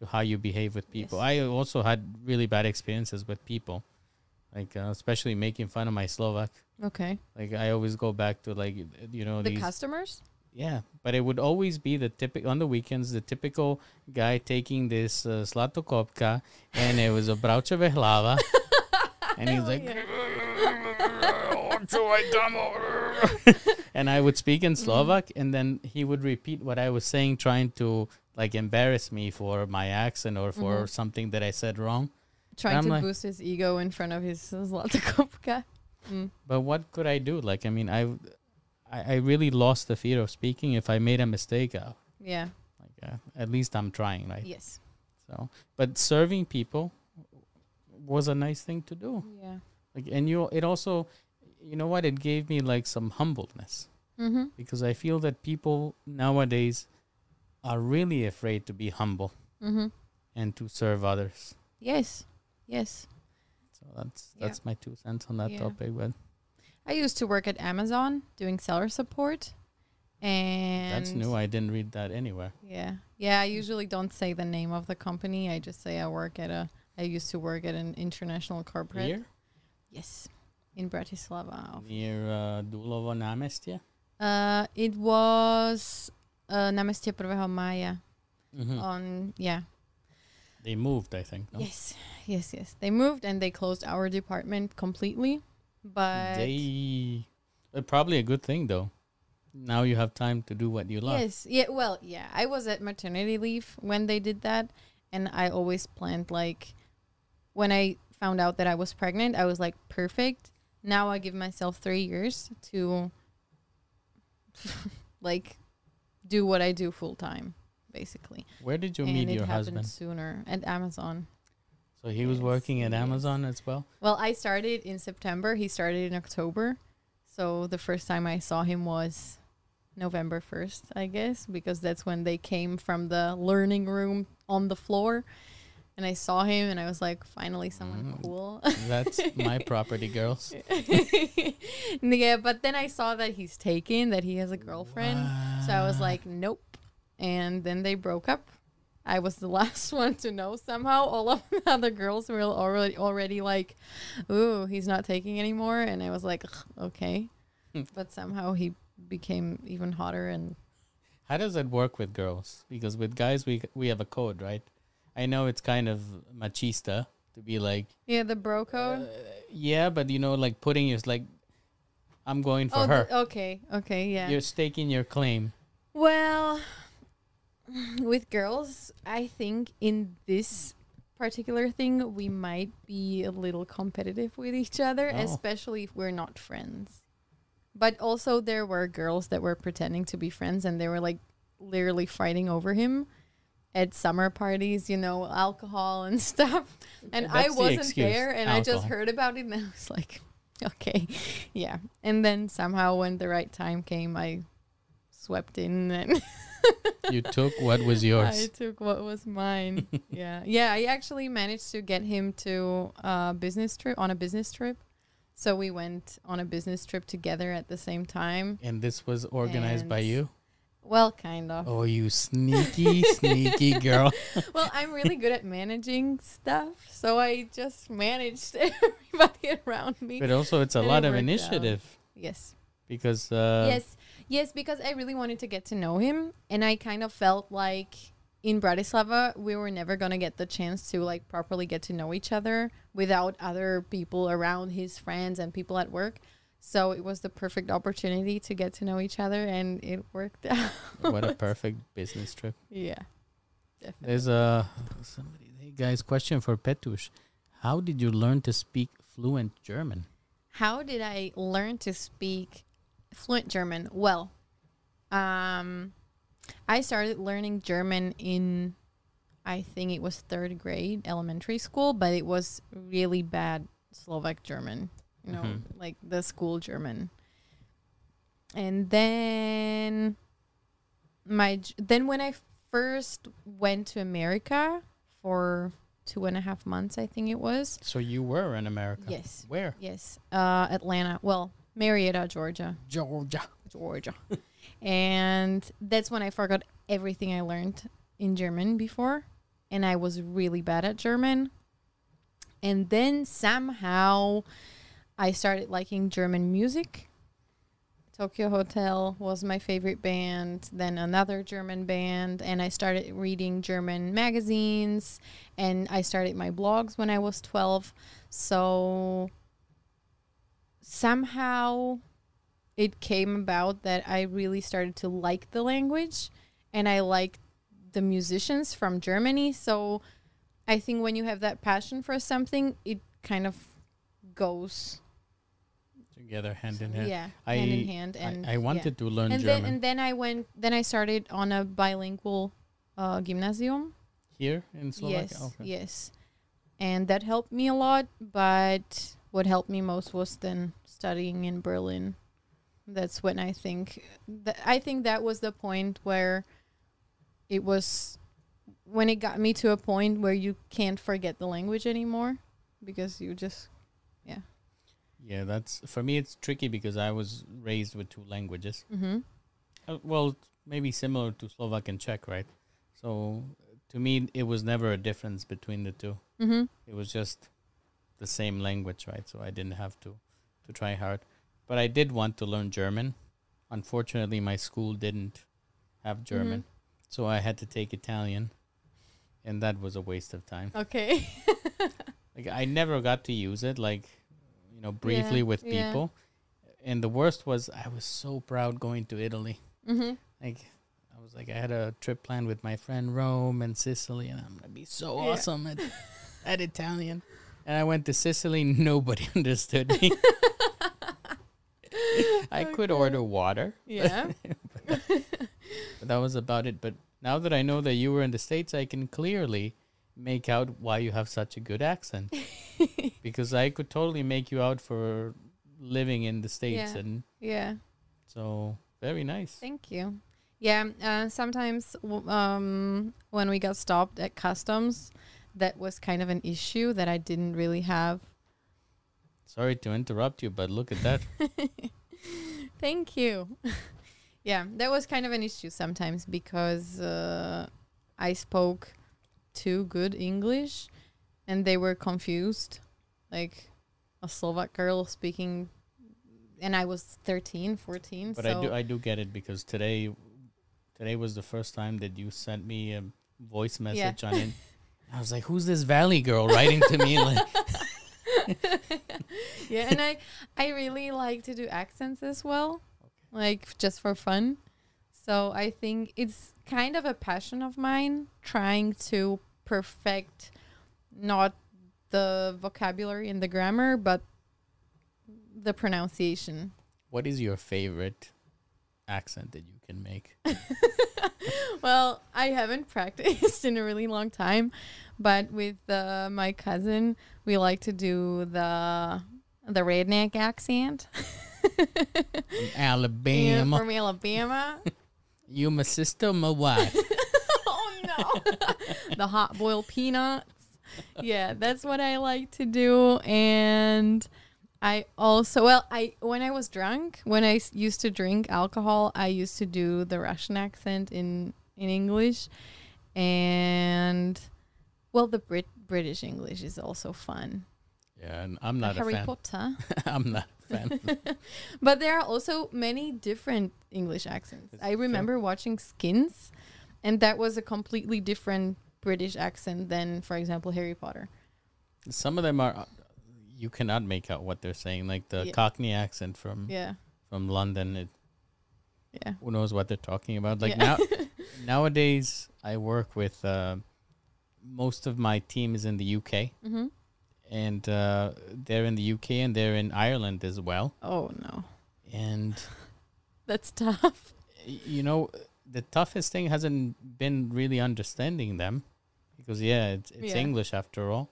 to how you behave with people. Yes. I also had really bad experiences with people, like uh, especially making fun of my Slovak. okay. Like I always go back to like you know The these customers? yeah, but it would always be the typical on the weekends the typical guy taking this uh, zlatokopka and it was a braučeve hlava and he's like and I would speak in Slovak and then he would repeat what I was saying trying to like embarrass me for my accent or for Mhm. something that I said wrong. Trying to like- boost his ego in front of his Zlatokopka. Mm. But what could I do? Like I mean I I, I really lost the fear of speaking if I made a mistake uh, Yeah. like uh, at least I'm trying, right? Yes. So, but serving people was a nice thing to do. Yeah. Like, and you, it also, you know what? It gave me like some humbleness Mm-hmm. because I feel that people nowadays are really afraid to be humble Mm-hmm. and to serve others. Yes. Yes. So that's Yeah. that's my two cents on that Yeah. topic. But I used to work at Amazon doing seller support. And that's new. I didn't read that anywhere. Yeah. Yeah, I usually don't say the name of the company. I just say I work at a I used to work at an international corporate. Here Yes. In Bratislava. near uh, Dulovo námestie. Uh it was uh Námestie 1. mája Mhm. on yeah. They moved, I think. No? Yes. Yes, yes. They moved and they closed our department completely. But They, uh, probably a good thing though. Now you have time to do what you love. Yes. Yeah. Well, yeah. I was at maternity leave when they did that, and I always planned like when I found out that I was pregnant, I was like, perfect. Now I give myself three years to like do what I do full time, basically. Where did you and meet your husband? sooner at Amazon. So he was working at yes. Amazon as well. Well, I started in September. He started in October. So the first time I saw him was November 1st, I guess, because that's when they came from the learning room on the floor. And I saw him and I was like, finally, someone Mm. cool. That's my property, girls. yeah, but then I saw that he's taken, that he has a girlfriend. So I was like, nope. And then they broke up. I was the last one to know somehow. All of the other girls were already already like, "Ooh, he's not taking anymore." And I was like, "Okay." Hmm. but somehow he became even hotter and How does it work with girls? Because with guys, we we have a code, right? I know it's kind of machista to be like, yeah, the bro code. uh, yeah, but you know, like putting is like, I'm going for oh, her. the- okay, okay, yeah. You're staking your claim. Well, with girls, I think in this particular thing, we might be a little competitive with each other, Oh. especially if we're not friends. But also, there were girls that were pretending to be friends and they were like literally fighting over him at summer parties, you know, alcohol and stuff. And I That's the wasn't excuse, there and I just heard about it and I was like, okay, yeah. And then somehow, when the right time came, I swept in and You took what was yours. I took what was mine. yeah, yeah. I actually managed to get him to a business trip on a business trip. So we went on a business trip together at the same time. And this was organized by you. Well, kind of. Oh, you sneaky, sneaky girl. Well, I'm really good at managing stuff, so I just managed everybody around me. But also, it's a And it lot of worked out. initiative yes. because uh, yes, yes, because I really wanted to get to know him, and I kind of felt like in Bratislava we were never gonna get the chance to like properly get to know each other without other people around, his friends and people at work. So it was the perfect opportunity to get to know each other, and it worked out. what a perfect business trip. yeah, definitely. There's a somebody. Hey guys, question for Petush. How did you learn to speak fluent German? How did I learn to speak fluent German? Well, um, I started learning German in, I think it was third grade, elementary school, but it was really bad Slovak German, you know, Mhm. like the school German. And then my then when I first went to America for two and a half months, I think it was. So you were in America. Yes, Where? yes, uh, Atlanta. Well, Marietta, Georgia. Georgia. Georgia. and that's when I forgot everything I learned in German before. And I was really bad at German. And then somehow I started liking German music. Tokio Hotel was my favorite band, then another German band, and I started reading German magazines and I started my blogs when I was 12. So somehow it came about that I really started to like the language and I liked the musicians from Germany. So I think when you have that passion for something, it kind of goes Together, hand in hand. yeah I- hand in hand and I, yeah. wanted to learn and German then and then I went then I started on a bilingual uh, gymnasium here in Slovakia. Yes, Okay. yes. And that helped me a lot, but what helped me most was then studying in Berlin. That's when I think that I think that was the point where it was when it got me to a point where you can't forget the language anymore because you just Yeah, that's for me. It's tricky because I was raised with two languages. mhm Uh, well, maybe similar to Slovak and Czech, right? So to me, it was never a difference between the two. mhm It was just the same language, right? So I didn't have to to try hard. But I did want to learn German. Unfortunately, my school didn't have German, so I had to take Italian, and that was a waste of time. okay Like I never got to use it, like you know, briefly Yeah, with yeah. people. And the worst was I was so proud going to Italy. mhm Like I was like I had a trip planned with my friend Rome and Sicily, and I'm gonna be so Yeah. awesome at, at Italian. And I went to Sicily. Nobody understood me. I could order water, yeah but that was about it. But now that I know that you were in the states, I can clearly make out why you have such a good accent. because I could totally make you out for living in the states, Yeah. and yeah so very nice. Thank you. Yeah, uh, sometimes w- um, when we got stopped at customs, that was kind of an issue that I didn't really have. Sorry to interrupt you, but look at that. Thank you. yeah, that was kind of an issue sometimes because uh, I spoke too good English and they were confused. Like a Slovak girl speaking, and I was 13, 14. But so I do I do get it because today today was the first time that you sent me a voice Yeah. message on it. I was like, "Who's this Valley girl writing to me?" Like, yeah, and I I really like to do accents as well, like just for fun. So I think it's kind of a passion of mine, trying to perfect not the vocabulary and the grammar, but the pronunciation. what is your favorite accent that you can make? well, I haven't practiced in a really long time, but with uh, my cousin, we like to do the the redneck accent. From Yeah, Alabama, from Alabama. You my sister, my wife. oh no, the hot boiled peanuts. Yeah, that's what I like to do, and I also well, I when I was drunk, when I used to drink alcohol, I used to do the Russian accent in in English, and well, the Brit British English is also fun. Yeah, and I'm not a Harry fan. Potter. I'm not fan. But there are also many different English accents. I true. remember watching Skins, and that was a completely different British accent than, for example, Harry Potter. Some of them are you cannot make out what they're saying, like the Yeah. Cockney accent from Yeah, from London. It, yeah. who knows what they're talking about? Like yeah. now, nowadays, I work with uh, most of my team is in the UK, hmm and uh, they're in the UK and they're in Ireland as well. Oh no, And that's tough. you know, the toughest thing hasn't been really understanding them because yeah, it's, it's Yeah. English after all,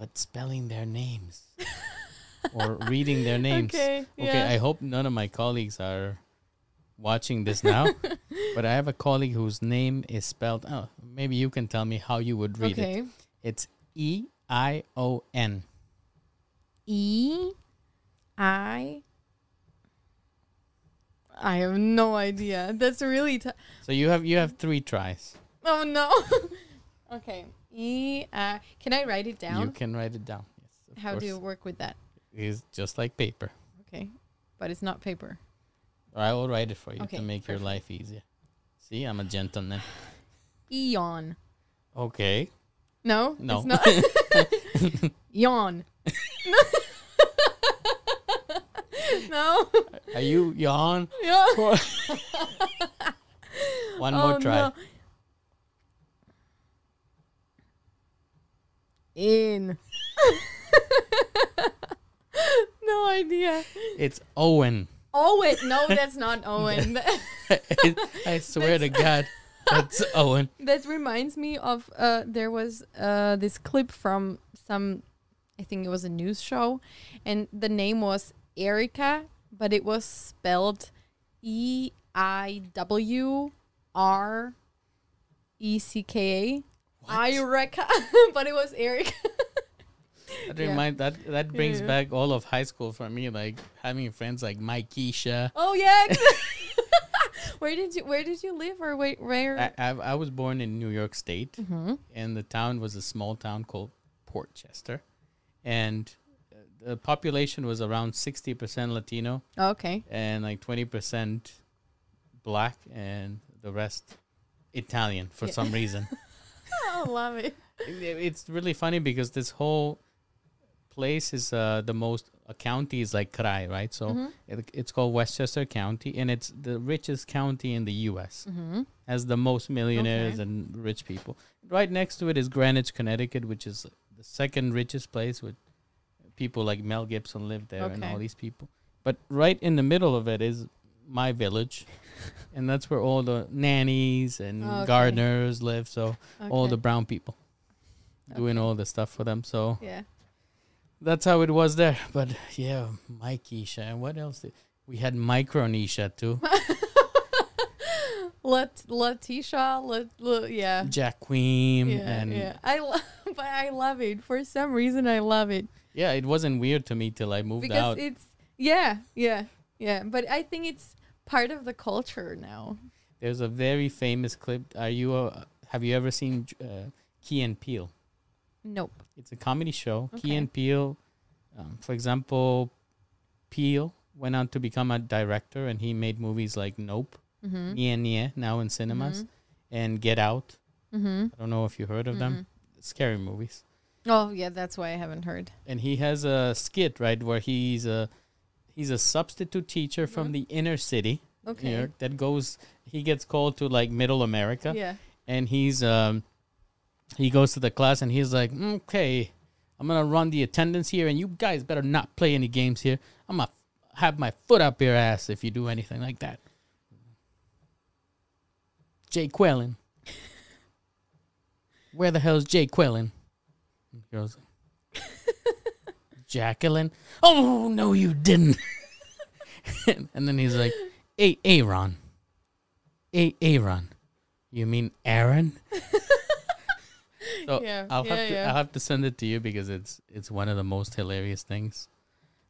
but spelling their names or reading their names. Okay. Okay, yeah. I hope none of my colleagues are watching this now, but I have a colleague whose name is spelled. Oh, maybe you can tell me how you would read it. okay. It's E I O N. E I I have no idea. That's really tough. So you have you have three tries. Oh no. okay. E I Can I write it down? You can write it down. Yes, How do you work with that? It's just like paper. Okay. But it's not paper. I will write it for you Okay, to make your life easier. See, I'm a gentleman. Eon. Okay. No? No. Yawn. no. Are you yawn? Yeah. One Oh, more try. no. In. no idea. It's Owen. Owen. no, that's not Owen. I swear to God, that's Owen. that reminds me of uh, there was uh, this clip from some, I think it was a news show, and the name was Erica, but it was spelled E I W R E C K A. Erica, but it was Erica. That Yeah. remind that that brings Yeah. back all of high school for me, like having friends like Mike Keisha. Oh yeah. where did you Where did you live, or wait, where? I, I I was born in New York State, Mhm. and the town was a small town called Port Chester, and uh, the population was around sixty percent Latino Okay. and like twenty percent black, and the rest Italian for Yeah. some reason. I love it. It- it's really funny because this whole place is uh, the most a county is like Krai, right? So Mhm. it, it's called Westchester County, and it's the richest county in the U.S. Mhm. Has the most millionaires Okay. and rich people. Right next to it is Greenwich, Connecticut, which is the second richest place with people like Mel Gibson live there and all these people. But right in the middle of it is my village, and that's where all the nannies and Okay. gardeners live. So all the brown people doing all the stuff for them. So Yeah. That's how it was there. But yeah, Mikeisha. And what else? Did, we had Micronesia too. Let Letitia, Lat, Lat, yeah. Jack Queen. Yeah, and yeah. I love, but I love it. For some reason, I love it yeah, it wasn't weird to me till I moved because out. it's yeah, yeah, yeah. But I think it's part of the culture now. There's a very famous clip. Are you? Uh, have you ever seen uh, Key and Peele? Nope. It's a comedy show. Key Okay. and Peele. Um, for example, Peele went on to become a director, and he made movies like Nope, Mm-hmm. Nia Nia, now in cinemas, and Get Out. Mm-hmm. I don't know if you heard of them. Scary movies. Oh yeah, that's why I haven't heard. And he has a skit right where he's a he's a substitute teacher from Mhm. the inner city, New Okay. York, that goes. He gets called to like Middle America, Yeah. and he's um he goes to the class and he's like, "Mm, okay, I'm gonna run the attendance here, and you guys better not play any games here. I'm gonna have my foot up your ass if you do anything like that. Jay Quellen. Where the hell's Jay Quellen? Goes, Jacqueline. Oh no, you didn't. and then he's like, "A Aaron, A Aaron, you mean Aaron?" So Yeah, I'll yeah, have to yeah. I'll have to send it to you because it's it's one of the most hilarious things.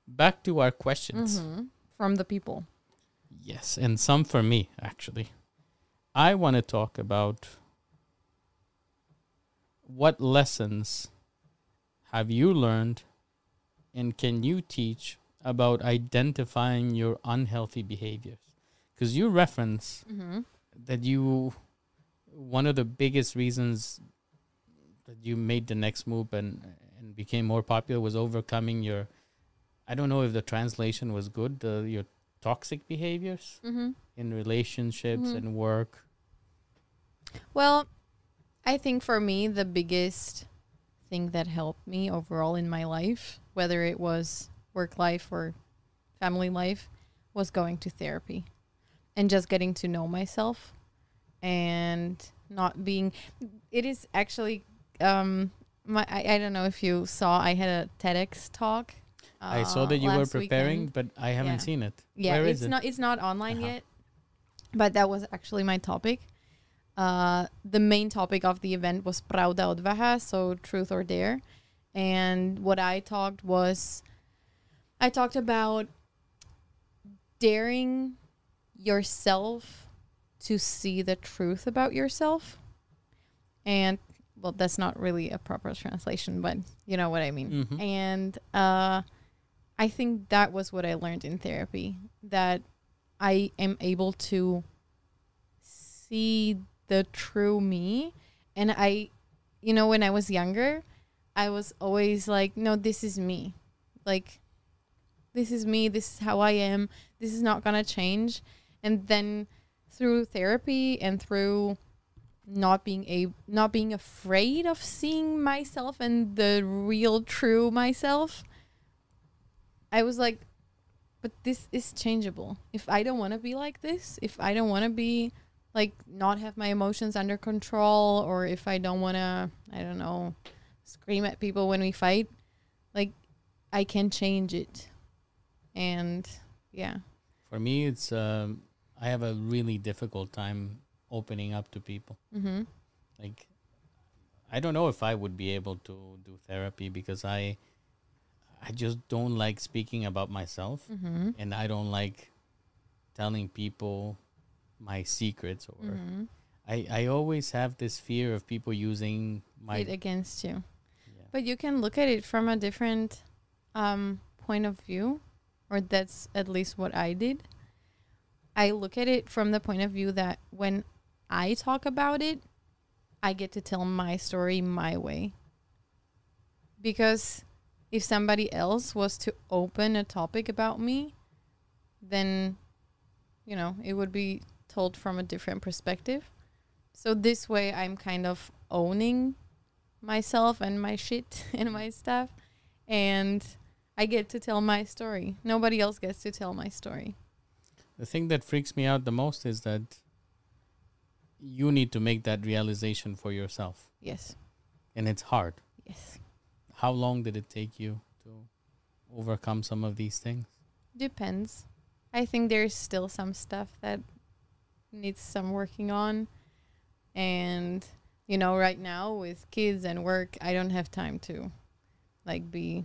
Back to our questions. Mm-hmm. From the people. Yes, and some for me actually. I want to talk about what lessons have you learned and can you teach about identifying your unhealthy behaviors? Because you reference Mm-hmm. that you one of the biggest reasons that you made the next move and and became more popular was overcoming your I don't know if the translation was good, the, your toxic behaviors Mm-hmm. in relationships Mhm. and work. Well, I think for me, the biggest thing that helped me overall in my life, whether it was work life or family life, was going to therapy and just getting to know myself and not being it is actually um my I, I don't know if you saw I had a TEDx talk. I saw uh, that you were preparing, weekend. but I haven't Yeah. seen it. Yeah, Where it's is it? not it's not online Uh-huh. yet. But that was actually my topic. Uh, the main topic of the event was Pravda odvaha, so truth or dare. And what I talked was I talked about daring yourself to see the truth about yourself. And well, that's not really a proper translation, but you know what I mean. Mhm. and uh, I think that was what I learned in therapy that I am able to see the true me, and I, you know, when I was younger, I was always like, no, this is me, like, this is me, this is how I am, this is not gonna change, and then through therapy and through not being a not being afraid of seeing myself and the real true myself i was like but this is changeable. If i don't want to be like this if i don't want to be like not have my emotions under control or if i don't want to i don't know scream at people when we fight like i can change it. And yeah. For me, it's um, I have a really difficult time opening up to people. mm-hmm. Like, I don't know if I would be able to do therapy because I, I just don't like speaking about myself, Mm-hmm. and I don't like telling people my secrets. Or Mm-hmm. I, I always have this fear of people using my. it against you Yeah. But you can look at it from a different um, point of view, or that's at least what I did. I look at it from the point of view that when I talk about it, I get to tell my story my way. Because if somebody else was to open a topic about me, then, you know, it would be told from a different perspective. So this way, I'm kind of owning myself and my shit and my stuff and I get to tell my story. Nobody else gets to tell my story. The thing that freaks me out the most is that you need to make that realization for yourself, Yes. and it's hard. Yes. How long did it take you to overcome some of these things? Depends. I think there's still some stuff that needs some working on. And you know, right now with kids and work, I don't have time to like be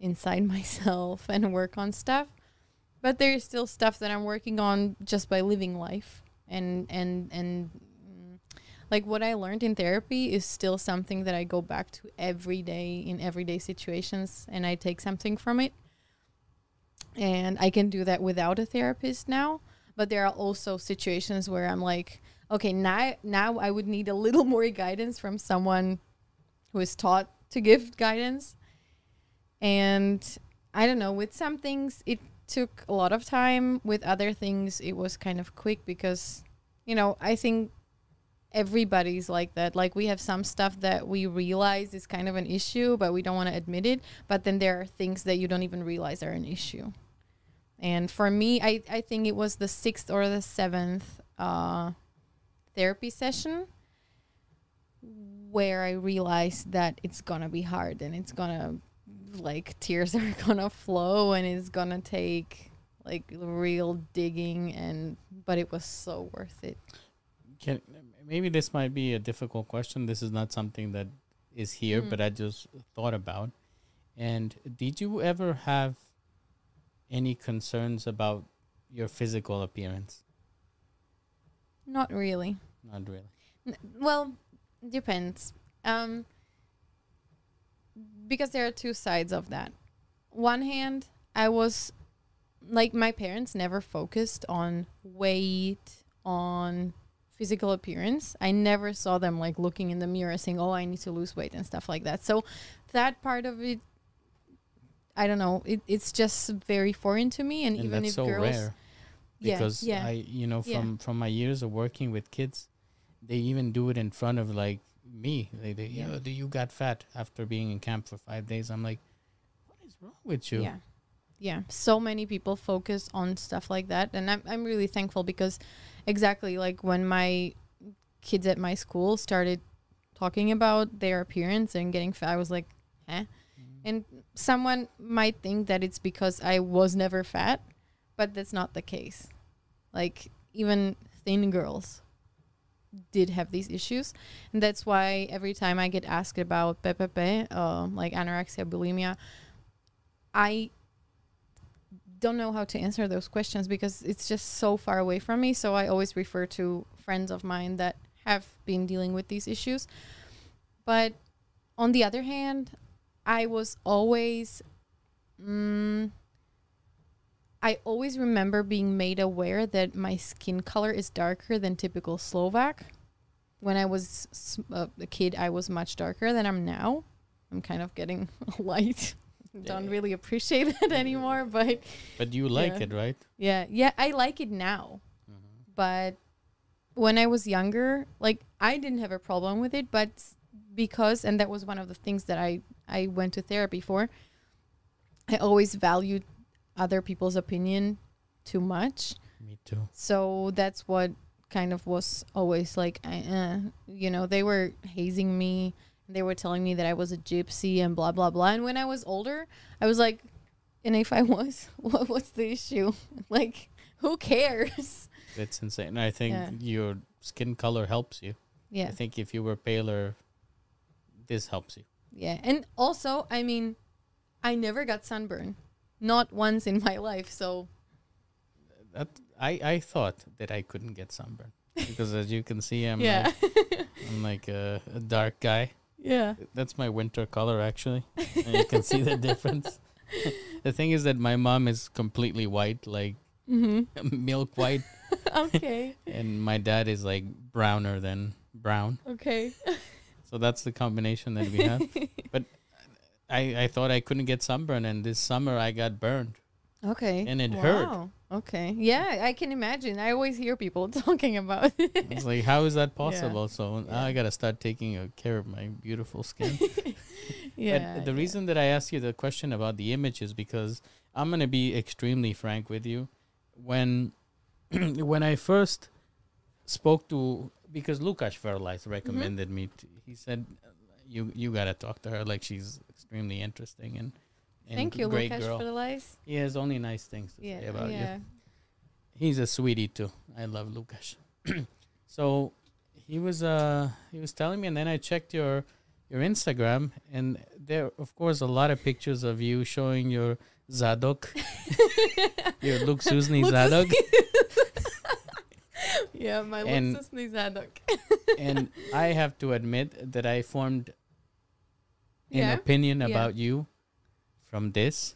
inside myself and work on stuff. But there's still stuff that I'm working on just by living life. And and and mm, like what I learned in therapy is still something that I go back to every day in everyday situations and I take something from it. And I can do that without a therapist now, but there are also situations where I'm like, okay, now now I would need a little more guidance from someone who is taught to give guidance. And I don't know, with some things it took a lot of time, with other things it was kind of quick because you know, I think everybody's like that. Like we have some stuff that we realize is kind of an issue, but we don't want to admit it. But then there are things that you don't even realize are an issue. And for me, I, I think it was the sixth or the seventh uh, therapy session where I realized that it's gonna be hard and it's gonna like tears are gonna flow and it's gonna take like real digging and but it was so worth it. Can maybe this might be a difficult question. This is not something that is here, Mm. but I just thought about. And did you ever have any concerns about your physical appearance? Not really. Not really. N- well, depends. Um, because there are two sides of that. One hand, I was like my parents never focused on weight, on physical appearance. I never saw them like looking in the mirror saying, "Oh, I need to lose weight" and stuff like that. So that part of it I don't know, it, it's just very foreign to me and, And even that's if so girls rare because yeah. I, you know, Yeah. from from my years of working with kids, they even do it in front of like me. They, they Yeah. "Yo, do you got fat after being in camp for five days? I'm like, what is wrong with you? Yeah. yeah so many people focus on stuff like that and I'm, I'm really thankful because exactly like when my kids at my school started talking about their appearance and getting fat i was like eh and someone might think that it's because i was never fat but that's not the case like even thin girls did have these issues and that's why every time i get asked about PPP, uh, like anorexia bulimia i don't know how to answer those questions because it's just so far away from me. So I always refer to friends of mine that have been dealing with these issues. But on the other hand, I was always, mm, I always remember being made aware that my skin color is darker than typical Slovak. When I was uh, a kid, I was much darker than I'm now. I'm kind of getting light. Don't Yeah. really appreciate it anymore, but But you like Yeah. it, right? yeah, yeah, I like it now. But when I was younger, like I didn't have a problem with it, but because and that was one of the things that I I went to therapy for. I always valued other people's opinion too much. Me too. So that's what kind of was always like, uh, you know, they were hazing me. They were telling me that I was a gypsy and blah blah blah. And when I was older, I was like, and if I was, what, what's the issue? like, who cares? It's insane. I think Yeah. your skin color helps you. Yeah, I think if you were paler, this helps you. yeah. And also, I mean, I never got sunburn, not once in my life. So That I I thought that I couldn't get sunburn because as you can see, I'm yeah, like, I'm like a, a dark guy. yeah. That's my winter color actually. and you can see the difference. the thing is that my mom is completely white, like hmm milk white, okay, and my dad is like browner than brown. okay. So that's the combination that we have. but I I thought I couldn't get sunburn, and this summer I got burned. Okay. And it hurt. Okay. Yeah, I can imagine. I always hear people talking about it. It's like how is that Yeah. possible? So now I gotta start taking care of my beautiful skin. yeah. But the yeah. reason that I asked you the question about the image is because I'm gonna be extremely frank with you. When when I first spoke to because Lukas Verlies Mm-hmm. recommended me, to, he said you you gotta talk to her like she's extremely interesting and, and Thank you, great girl. for the lies. he has only nice things to Yeah. say about you. He's a sweetie too. I love Lukas. so he was uh he was telling me, and then I checked your your Instagram, and there of course a lot of pictures of you showing your Zadok, your Luke Susny Zadok, yeah, my And- Luxus Zadok. and I have to admit that I formed an Yeah. opinion Yeah. about you from this,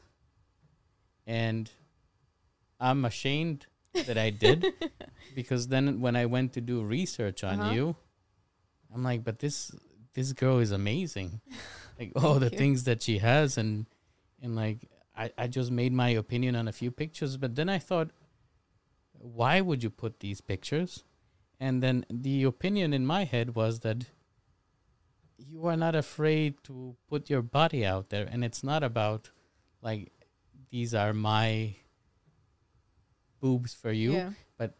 and I'm ashamed that I did because then when I went to do research on Uh-huh. you, I'm like, but this this girl is amazing. Like all the you. things that she has and and like I, I just made my opinion on a few pictures, but then I thought, why would you put these pictures? And then the opinion in my head was that you are not afraid to put your body out there and it's not about like these are my boobs for you Yeah. but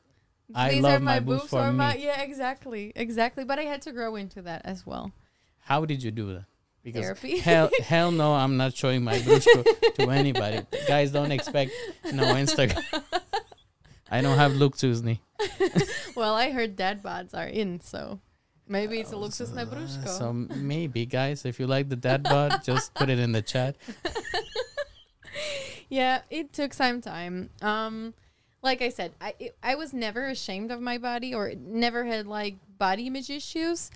I These love are my my boobs boobs for or my me. yeah, exactly, exactly. But I had to grow into that as well. how did you do that because Therapy. hell hell no i'm not showing my boobs to, to anybody guys don't expect no instagram i don't have Suzni. well, I heard dad bods are in, so maybe it's a Luxus na Uh, so maybe guys if you like the dad bod just put it in the chat yeah, it took some time. Um, like I said, I it, I was never ashamed of my body or never had like body image issues.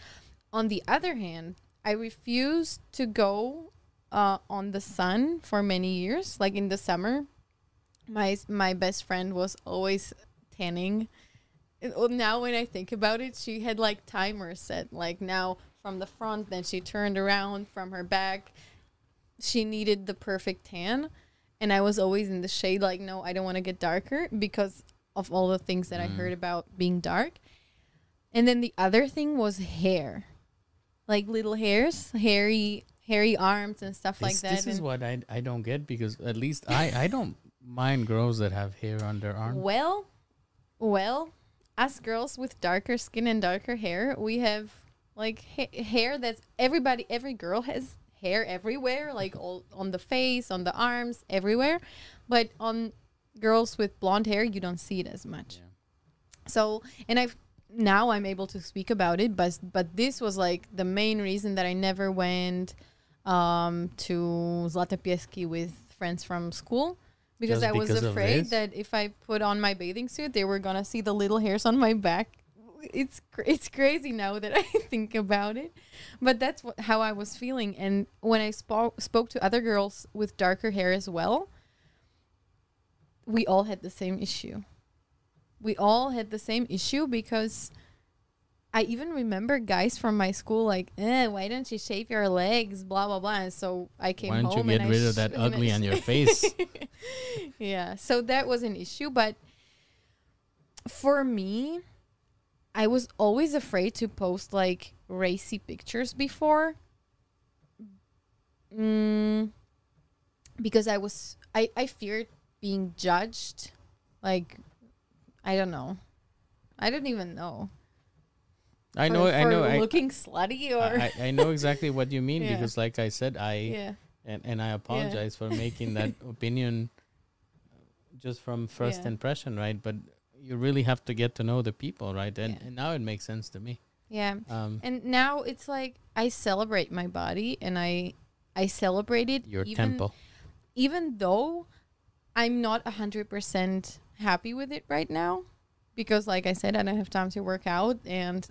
On the other hand, I refused to go uh, on the sun for many years. Like in the summer, my my best friend was always tanning. Well, now when I think about it, she had like timers set. Like now from the front, then she turned around from her back. She needed the perfect tan and I was always in the shade like no I don't want to get darker because of all the things that I Mm. heard about being dark. And then the other thing was hair. Like little hairs, hairy hairy arms and stuff like that. this is what I I don't get because at least I I don't mind girls that have hair on their arm. Well, well, us girls with darker skin and darker hair, we have like ha- hair that's everybody, every girl has hair everywhere, like all on the face, on the arms, everywhere. But on girls with blonde hair, you don't see it as much. Yeah. So, and I've now I'm able to speak about it, but but this was like the main reason that I never went um, to Zlaté Piesky with friends from school because Just I was because afraid that if I put on my bathing suit, they were gonna see the little hairs on my back. It's it's crazy now that I think about it, but that's what, how I was feeling. And when I spoke spoke to other girls with darker hair as well, we all had the same issue. We all had the same issue because I even remember guys from my school like, eh, why don't you shave your legs? Blah blah blah. And so I came home. Why don't you get rid of that ugly on your face? yeah, so that was an issue, but for me, I was always afraid to post like racy pictures before. Mm, because I was I I feared being judged like I don't know. I don't even know. I For- know I for know I, looking slutty or I, I know exactly what you mean Yeah. because like I said I yeah. and, and I apologize for making that opinion just from first Yeah. impression, right? But you really have to get to know the people, right? And, Yeah. and now it makes sense to me. Yeah. Um, And now it's like I celebrate my body and I I celebrate it your even tempo. even though I'm not 100% happy with it right now because like I said I don't have time to work out and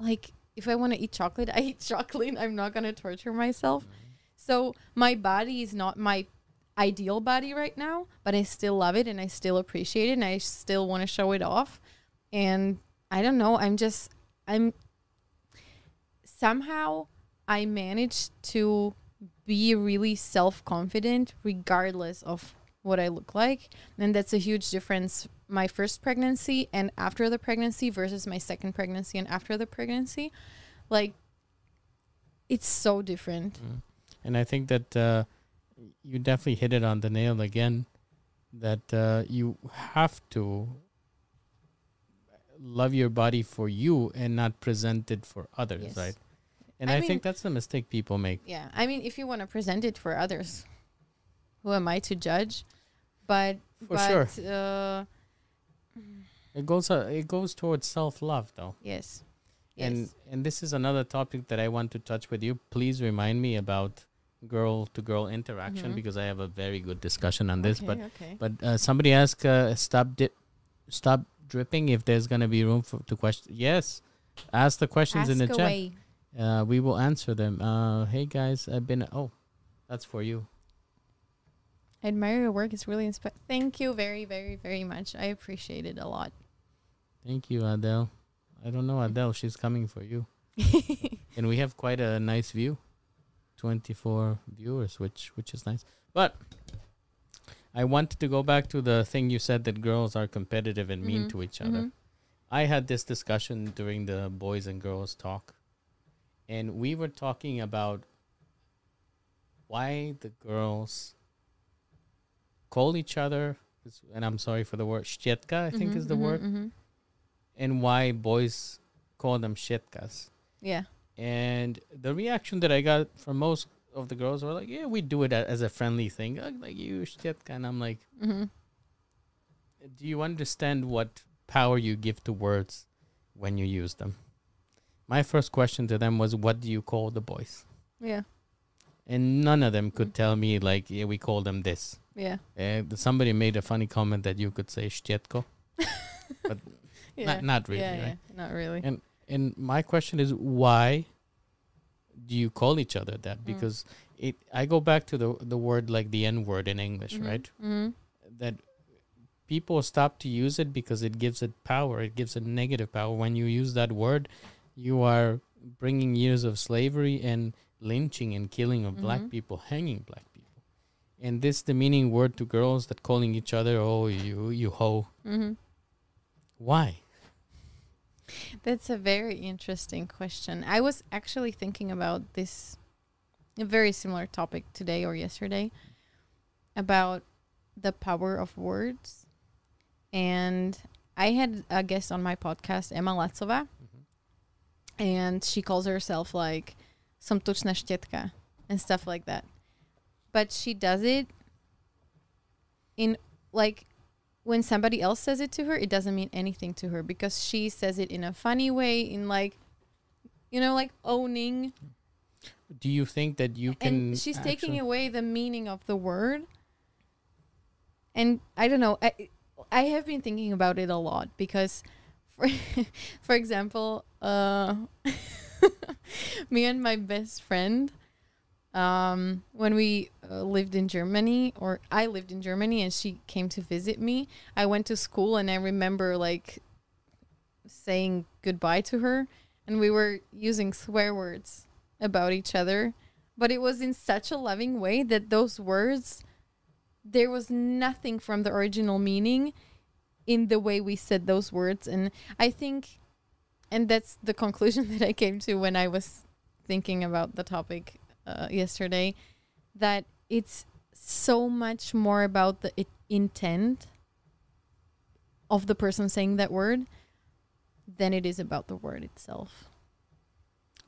like if I want to eat chocolate I eat chocolate I'm not going to torture myself mm-hmm. so my body is not my ideal body right now but I still love it and I still appreciate it and I still want to show it off and I don't know I'm just I'm somehow I managed to be really self confident regardless of what I look like. And that's a huge difference. My first pregnancy and after the pregnancy versus my second pregnancy and after the pregnancy. Like, it's so different. Mm. And I think that uh, you definitely hit it on the nail again. That uh, you have to love your body for you and not present it for others, Yes. right? And I I, mean- think that's the mistake people make. Yeah. I mean, if you want to present it for others, who am I to judge? But, For but, sure. Uh, It goes uh, it goes towards self love though. yes. And Yes. and and this is another topic that I want to touch with you. Please remind me about girl to girl interaction Mhm. because I have a very good discussion on this. But okay. but uh, somebody asked, uh, stop dip, stop dripping. If there's gonna be room for to question, yes, ask the questions in the Ask chat. away. Uh, we will answer them. Uh, hey guys, I've been. Oh, that's for you. I admire your work. It's really inspiring. Thank you very, very, very much. I appreciate it a lot. Thank you, Adele. I don't know Adele. She's coming for you. and we have quite a nice view 24 viewers which which is nice but i wanted to go back to the thing you said that girls are competitive and mean Mhm, to each other mhm. i had this discussion during the boys and girls talk and we were talking about why the girls call each other and i'm sorry for the word shchetka i think Mhm, is the mhm, word mhm. And why boys call them shetkas Yeah. and the reaction that I got from most of the girls were like, "Yeah, we do it as a friendly thing, like you shit." And I'm like, hmm "Do you understand what power you give to words when you use them?" My first question to them was, "What do you call the boys?" Yeah. And none of them could tell me like, "Yeah, we call them this." Yeah. Uh, somebody made a funny comment that you could say "shtetko," Yeah. not not really, yeah, right? yeah. Not really. And and my question is why do you call each other that? Mm. Because it I go back to the the word like the N word in English, Mhm, right? mhm. That people stop to use it because it gives it power. It gives it negative power. When you use that word, you are bringing years of slavery and lynching and killing of black Mhm. people, hanging black people. And this demeaning word to girls that calling each other, oh you you hoe. Mhm. Why? That's a very interesting question. I was actually thinking about this a very similar topic today or yesterday about the power of words. And I had a guest on my podcast, Emma Latsova, mm-hmm. and she calls herself like some tučna štietka and stuff like that. But she does it in like when somebody else says it to her, it doesn't mean anything to her because she says it in a funny way, in like, you know, like owning. Do you think that you can? and she's taking away the meaning of the word. And I don't know. I I have been thinking about it a lot because, for for example, uh, me and my best friend, um, when we uh, lived in Germany, or I lived in Germany, and she came to visit me. I went to school, and I remember like saying goodbye to her, and we were using swear words about each other, but it was in such a loving way that those words, there was nothing from the original meaning in the way we said those words, and I think, and that's the conclusion that I came to when I was thinking about the topic uh, yesterday, that it's so much more about the it, intent of the person saying that word than it is about the word itself.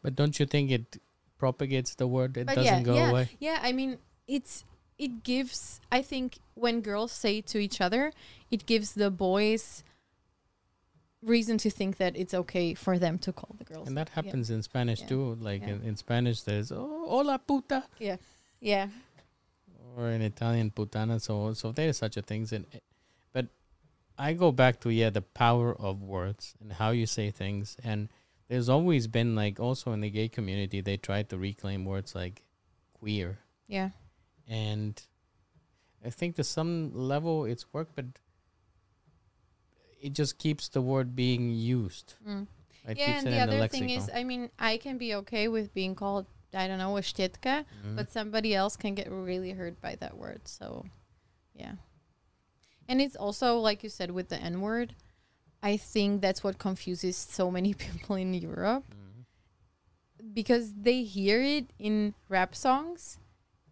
But don't you think it propagates the word? It But doesn't yeah, go yeah, away. Yeah, I mean, it's it gives. I think when girls say to each other, it gives the boys reason to think that it's okay for them to call the girls. And that Yeah. happens in Spanish Yeah. too. Like Yeah. in, in Spanish, there's oh, hola puta, Yeah, yeah. or in Italian putana. So so there is such a things. And but I go back to yeah the power of words and how you say things. And there's always been like also in the gay community they try to reclaim words like queer yeah, and I think to some level it's worked, but it just keeps the word being used. mm. It yeah. And the other the thing is. I mean, I can be okay with being called. I don't know a štietka, Mhm. but somebody else can get really hurt by that word. So, yeah. And it's also like you said with the N word. I think that's what confuses so many people in Europe Mhm. because they hear it in rap songs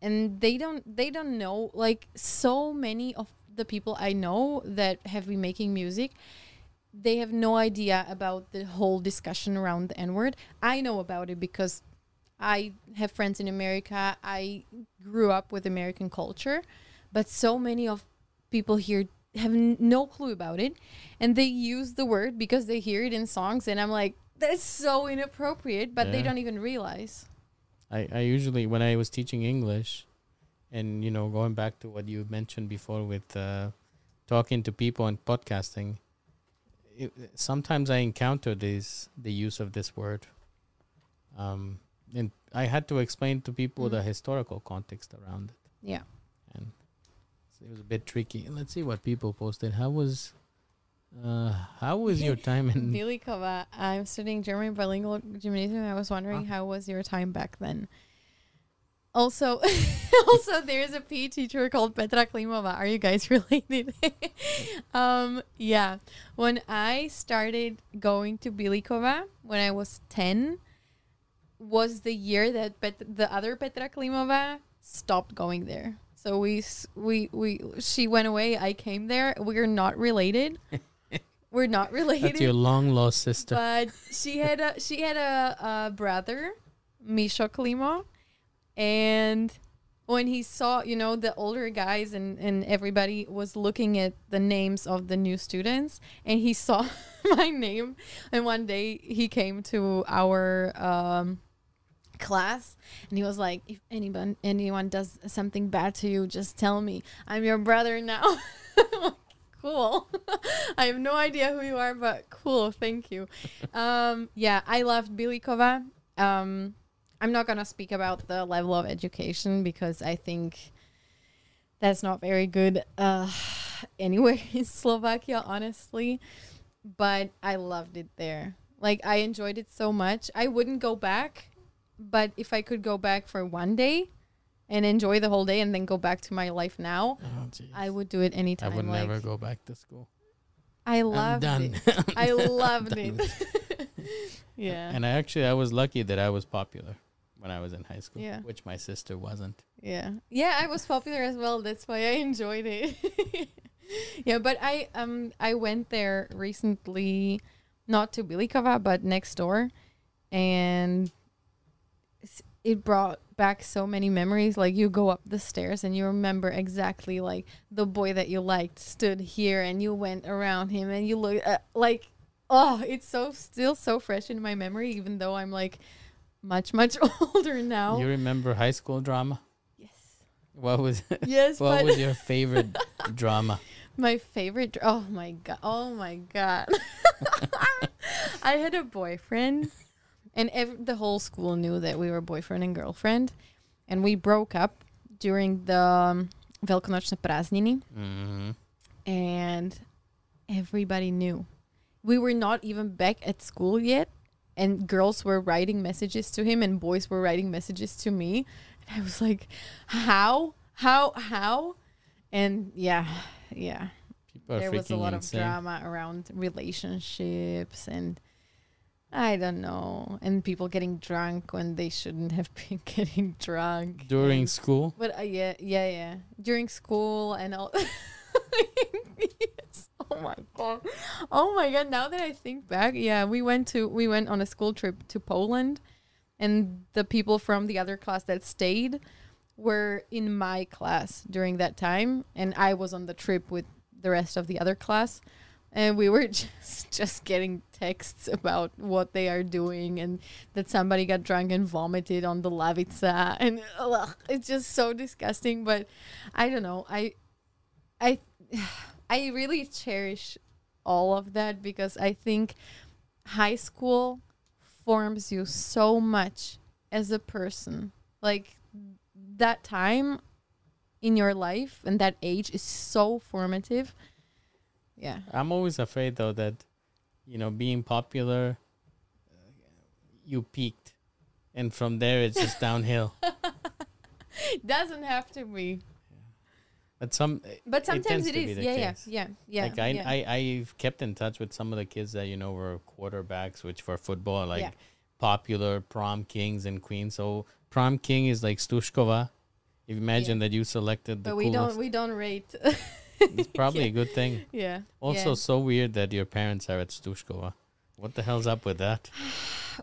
and they don't they don't know like so many of the people I know that have been making music they have no idea about the whole discussion around the n-word. I know about it because I have friends in America. I grew up with American culture but so many of people here have n- no clue about it. And they use the word because they hear it in songs and I'm like that's so inappropriate but they don't even realize. I, I usually when I was teaching English, and you know going back to what you mentioned before with uh, talking to people and podcasting, it, sometimes I encounter this the use of this word, um, and I had to explain to people the Mm. historical context around it, yeah and it was a bit tricky. Let's see what people posted. How was, uh, how was your time in? Bilikova, I'm studying German bilingual gymnasium. I was wondering Ah. how was your time back then. Also, also there's a PE teacher called Petra Klimova. Are you guys related? um, yeah. When I started going to Bilikova when I was 10 was the year that Pet- the other Petra Klimova stopped going there. So we we we she went away, I came there. We're not related. We're not related That's your long lost sister. but she had a she had a, a brother, Misha Klimo, and when he saw you know the older guys and and everybody was looking at the names of the new students, and he saw my name, and one day he came to our um, class and he was like if anyone anyone does something bad to you just tell me. I'm your brother now. Cool. I have no idea who you are but cool. Thank you. Um yeah i loved bilikova um i'm not gonna speak about the level of education because i think that's not very good uh anywhere in slovakia honestly but i loved it there like i enjoyed it so much i wouldn't go back but if i could go back for one day and enjoy the whole day and then go back to my life now Oh, i would do it anytime. I would like, never go back to school. I loved done. it. I loved it. yeah. And I actually I was lucky that I was popular when I was in high school, Yeah. which my sister wasn't. Yeah. Yeah, I was popular as well. That's why I enjoyed it. yeah, but I um I went there recently not to Bilikova but next door and it brought back so many memories like you go up the stairs and you remember exactly like the boy that you liked stood here and you went around him and you look uh, like oh it's so still so fresh in my memory even though I'm like much much older now You remember high school drama? yes What was yes what was your favorite drama? My favorite. dr- Oh my god. Oh my god. I had a boyfriend, and ev- the whole school knew that we were boyfriend and girlfriend, and we broke up during the um, Velikonočné prázdniny, hmm and everybody knew. We were not even back at school yet, and girls were writing messages to him, and boys were writing messages to me, and I was like, "How? How? How?" And yeah, yeah People are there was a lot insane. of drama around relationships and I don't know, and people getting drunk when they shouldn't have been getting drunk during and- school. But uh, yeah, yeah, yeah, during school and all. Oh my god! Oh my god! Now that I think back, yeah, we went to we went on a school trip to Poland, and the people from the other class that stayed were in my class during that time, and I was on the trip with the rest of the other class, and we were just just getting texts about what they are doing and that somebody got drunk and vomited on the lavitsa and ugh, it's just so disgusting. But I don't know. I I I really cherish all of that because I think high school forms you so much as a person. Like that time in your life and that age is so formative. Yeah. I'm always afraid though that you know being popular, uh, you peaked, and from there it's just downhill. Doesn't have to be. But some But sometimes it be the Yeah, yeah, yeah, yeah. like I, yeah. I I've kept in touch with some of the kids that you know were quarterbacks, which for football are like Yeah. popular prom kings and queens. So prom king is like Stushkova. If you imagine that you selected the but we don't we don't rate. it's probably a good thing. yeah. Also, so weird that your parents are at Stushkova. What the hell's up with that?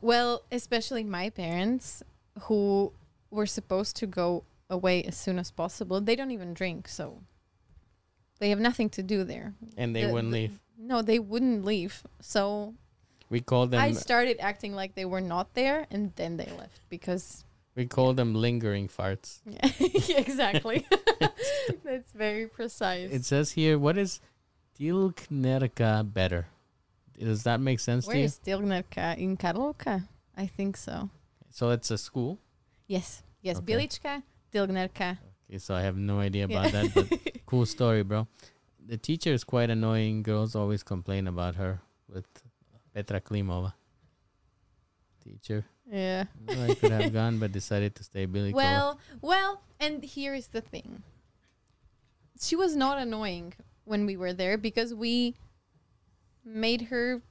Well, especially my parents who were supposed to go away as soon as possible. They don't even drink, so they have nothing to do there. And they The- wouldn't the- leave. No, they wouldn't leave. So We call them I started acting like they were not there and then they left because we call them lingering farts. yeah, exactly. That's very precise. It says here, what is Tilknerka better? Does that make sense Where to you? is Stilnerka in Karlovka? I think so. So it's a school. Yes. Yes, Okay. Bilička, Okay, so I have no idea Yeah. about that, but cool story, bro. The teacher is quite annoying. Girls always complain about her with Petra Klimova. Teacher. yeah. I could have gone, but decided to stay Billy Well, well, and here is the thing. She was not annoying when we were there because we made her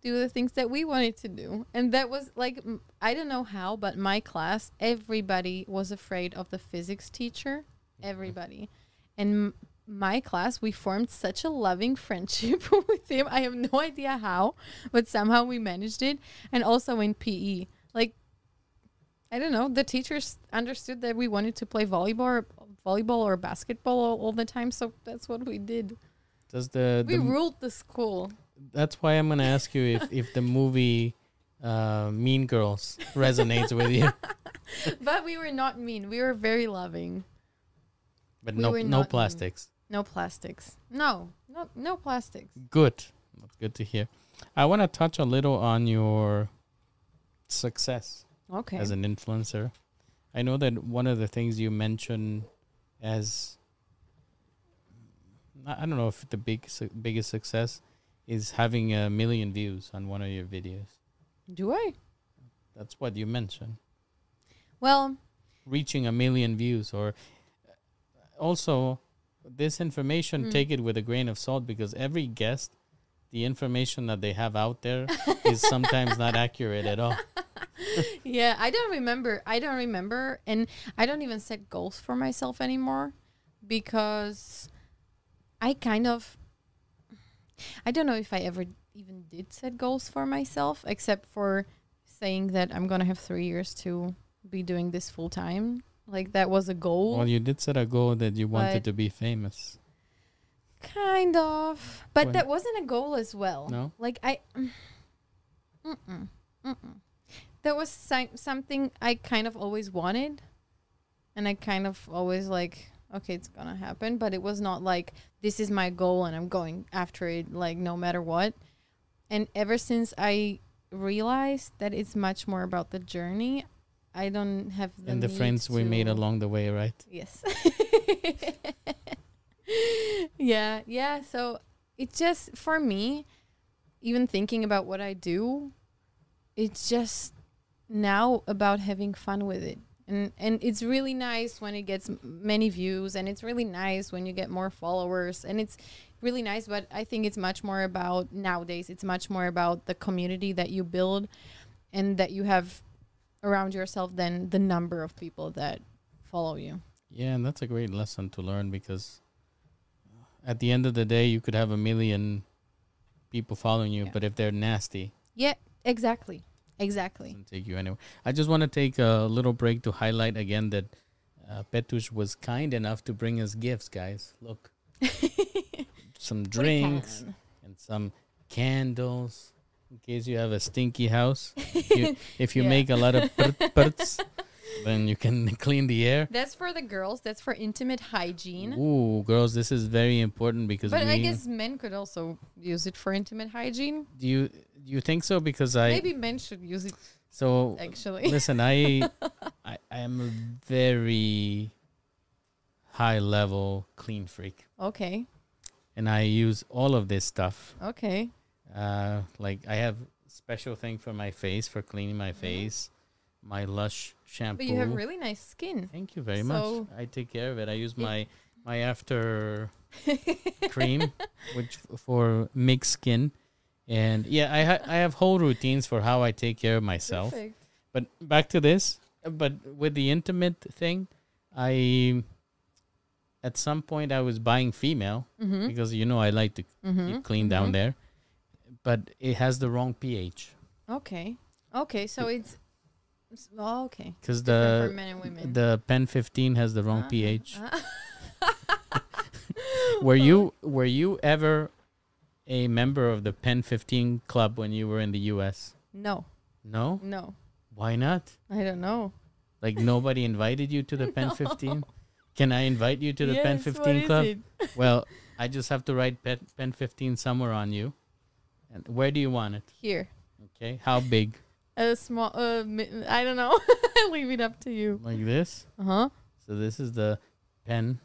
do the things that we wanted to do. And that was like I don't know how, but my class everybody was afraid of the physics teacher, mm-hmm. everybody. And m- my class we formed such a loving friendship with him. I have no idea how, but somehow we managed it. And also in PE, like I don't know. The teachers understood that we wanted to play volleyball, or, volleyball or basketball all, all the time, so that's what we did. Does the, We the ruled the school. That's why I'm gonna ask you if if the movie uh, Mean Girls resonates with you, but we were not mean. We were very loving. but We no no not mean. plastics. No plastics. No, no, no plastics. Good. That's good to hear. I want to touch a little on your success Okay. as an influencer. I know that one of the things you mentioned as I I don't know if the big su- biggest success is having a million views on one of your videos. Do I? That's what you mentioned. Well, Reaching a million views or also this information Mm. take it with a grain of salt because every guest the information that they have out there is sometimes not accurate at all. yeah, I don't remember. I don't remember, and I don't even set goals for myself anymore because I kind of. I don't know if I ever even did set goals for myself, except for saying that I'm gonna have three years to be doing this full time. Like that was a goal. Well, you did set a goal that you wanted to be famous. Kind of, but that wasn't a goal as well. No? like I, mm, mm-mm, mm-mm. that was si- something I kind of always wanted, and I kind of always like, okay, it's gonna happen, but it was not like this is my goal and I'm going after it, like no matter what. And ever since I realized that it's much more about the journey, I don't have the and the friends we made along the way, right? Yes. yeah, yeah. So it's just for me, even thinking about what I do, it's just now about having fun with it. And and it's really nice when it gets many views and it's really nice when you get more followers and it's really nice but I think it's much more about nowadays it's much more about the community that you build and that you have around yourself than the number of people that follow you. Yeah, and that's a great lesson to learn because uh, at the end of the day, you could have a million people following you, Yeah. but if they're nasty, Yeah, exactly. Exactly. doesn't take you anywhere. I just want to take a little break to highlight again that uh, Petush was kind enough to bring us gifts, guys. Look, some drinks and some candles in case you have a stinky house. If you, if you Yeah. make a lot of pert- perts, then you can clean the air. That's for the girls. That's for intimate hygiene. Ooh, girls, this is very important because But I guess men could also use it for intimate hygiene. do you do you think so? Because I Maybe men should use it so actually. listen, I, I I am a very high level clean freak, okay. and I use all of this stuff. Okay. Uh, like I have special thing for my face for cleaning my face, my Lush shampoo. But you have really nice skin. Thank you very much. I take care of it. I use my my after cream, which f- for mixed skin, and yeah, I ha- I have whole routines for how I take care of myself. Perfect. But back to this. But with the intimate thing, I at some point I was buying female Mm-hmm. because you know I like to Mm-hmm. keep clean down there, but it has the wrong pH Okay. Okay. So it's. Oh, okay. because the men and women. the Pen 15 has the wrong pH. ah. Were you were you ever a member of the Pen 15 club when you were in the US? No. No? No. Why not? I don't know. Like nobody invited you to the Pen 15? Can I invite you to the Pen Yes, what 15 is club? it? Well, I just have to write Pen, Pen 15 somewhere on you. And where do you want it? Here. Okay. How big? a small uh, I don't know. Leave it up to you. Like this? Uh-huh. So this is the pen.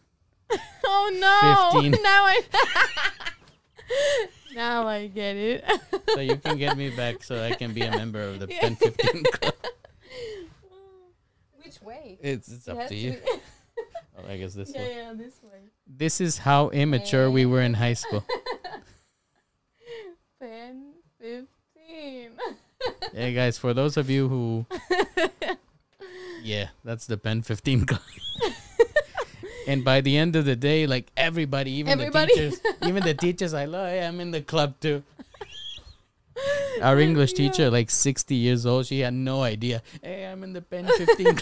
oh no. 15. Now I Now I get it. so you can get me back so I can be a member of the pen 15 club. Which way? It's it's up to you. oh, I guess this yeah, way. Yeah, this way. This is how immature we were in high school. Pen 15. Hey guys, for those of you who. yeah, that's the Pen 15 guy. and by the end of the day, like everybody, even everybody. the teachers, even the teachers, I love, hey, I'm in the club too. Our English yeah. teacher, like 60 years old, she had no idea. Hey, I'm in the Pen 15.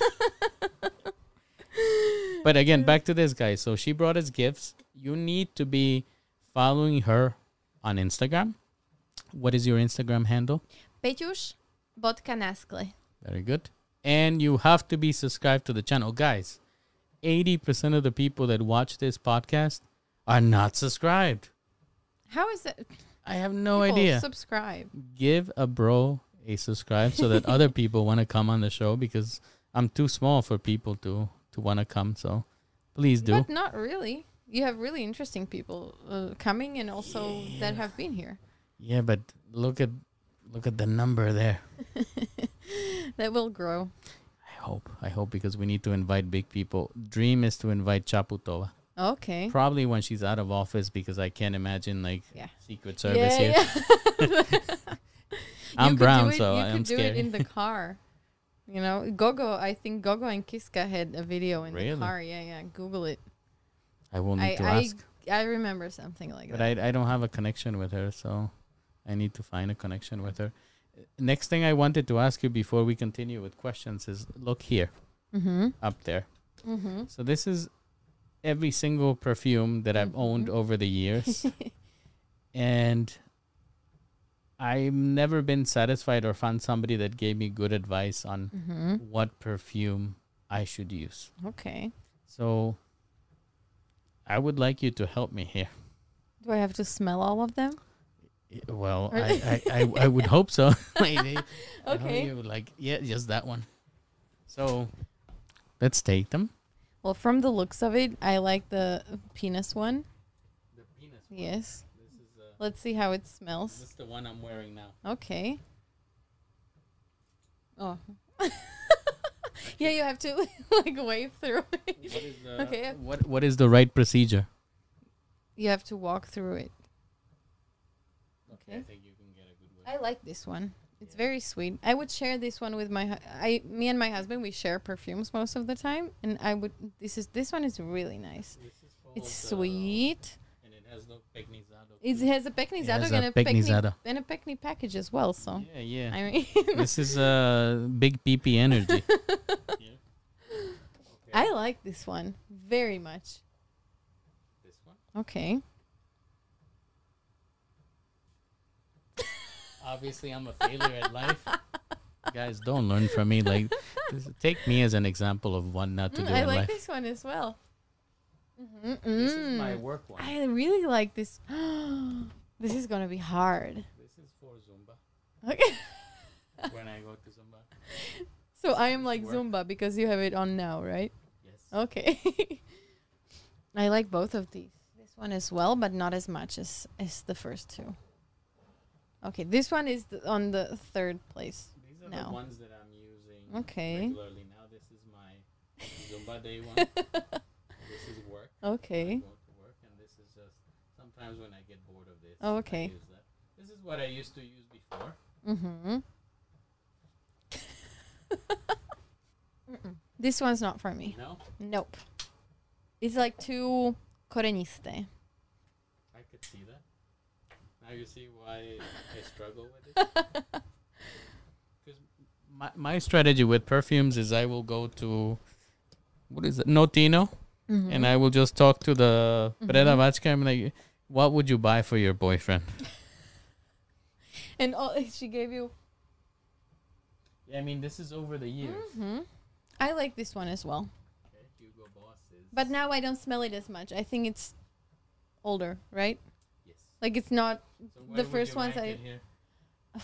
but again, back to this guy. So she brought us gifts. You need to be following her on Instagram. What is your Instagram handle? Very good. And you have to be subscribed to the channel. Guys, 80% of the people that watch this podcast are not subscribed. How is that? I have no People idea. Subscribe. Give a bro a subscribe so that other people want to come on the show because I'm too small for people to to want to come. So please do. But not really. You have really interesting people uh, coming and also that have been here. yeah, but look at look at the number there. That will grow. I hope. I hope because we need to invite big people. Dream is to invite Chaputova. Okay. Probably when she's out of office because I can't imagine like Yeah. Secret Service yeah, here. yeah. I'm brown, it- so you I'm scared. You could do it in the car. You know, Gogo. I think Gogo and Kiska had a video in Really? the car. Yeah, yeah. Google it. I will need I to I, ask. I remember something like but that. But I, I don't have a connection with her, so I need to find a connection with her. Next thing I wanted to ask you before we continue with questions is look here, mm-hmm. up there. Mm-hmm. So this is every single perfume that I've owned Mhm. over the years, and I've never been satisfied or found somebody that gave me good advice on mm-hmm. what perfume I should use. Okay. So I would like you to help me here. Do I have to smell all of them? Y- Well, I, I, I, I would hope so. Like, they- I know Okay. you like yeah, just that one. So let's take them. Well, from the looks of it, I like the penis one. The penis. Yes. This is uh, Let's see how it smells. this is the one I'm wearing now. Okay. Oh. yeah, you have to like wave through it. What is the Okay. what what is the right procedure? You have to walk through it. Okay. I think you can get a good I like this one. It's Yeah. very sweet. I would share this one with my hu- I me and my husband we share perfumes most of the time and I would this is this one is really nice. This is It's uh, sweet. and it has no pecnizado. It has a pecnizado has and a a pecni pecnizado. and a pecni package as well, so yeah, yeah. I mean this is uh big PP energy. yeah. Okay. I like this one very much. this one. Okay. Obviously, I'm a failure at life. Guys, don't learn from me. Like, this, take me as an example of one not to Mm, do I in like life. this one as well. Mhm, This is my work one. I really like this. this is gonna be hard. This is for Zumba. Okay. when I go to Zumba. So I am like Work. Zumba because you have it on now, right? Yes. Okay. I like both of these. This one as well, but not as much as as the first two. Okay, this one is the, on the third place. These are No. the ones that I'm using Okay. regularly now. This is my Zumba day one. this is work. Okay. to work, and this is just sometimes when I get bored of this. Oh, I okay. use that. This is what I used to use before. Mm-hmm. this one's not for me. No, Nope. It's like too coreniste. I could see that. Now you see why I struggle with it. Because my my strategy with perfumes is I will go to what is it, Notino, Mm-hmm. and I will just talk to the Mhm. predavačka and be like, what would you buy for your boyfriend? and all, she gave you. Yeah, I mean this is over the years. Mm-hmm. I like this one as well, Okay, Hugo Boss is. but now I don't smell it as much. I think it's older, right? Like it's not. So the first ones I-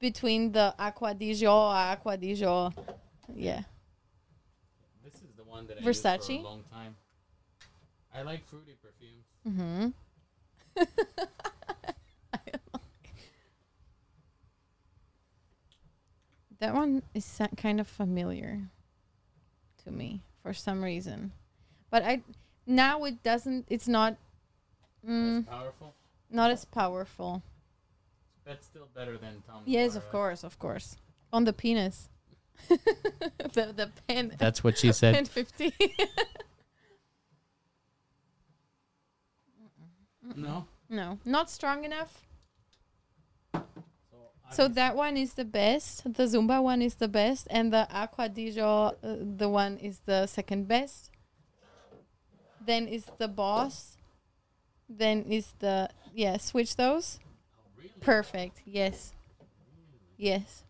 between the Acqua di Giò, Acqua di Giò. Yeah. This is the one that I used for Versace? a long time. I like fruity perfumes. Mm-hmm. that one is kind of familiar to me for some reason, but I now it doesn't. It's not. Mm, It's powerful, not as powerful. but still better than Tom. Yes, Ford, of course, of course. On the penis. the the pen. That's what she said. pen fifty. no. no, not strong enough. So, So that one is the best. The Zumba one is the best, and the Acqua di Giò, uh, the one is the second best. Then is the Boss. Then is the yeah. Switch those. Perfect. Yes. Yes.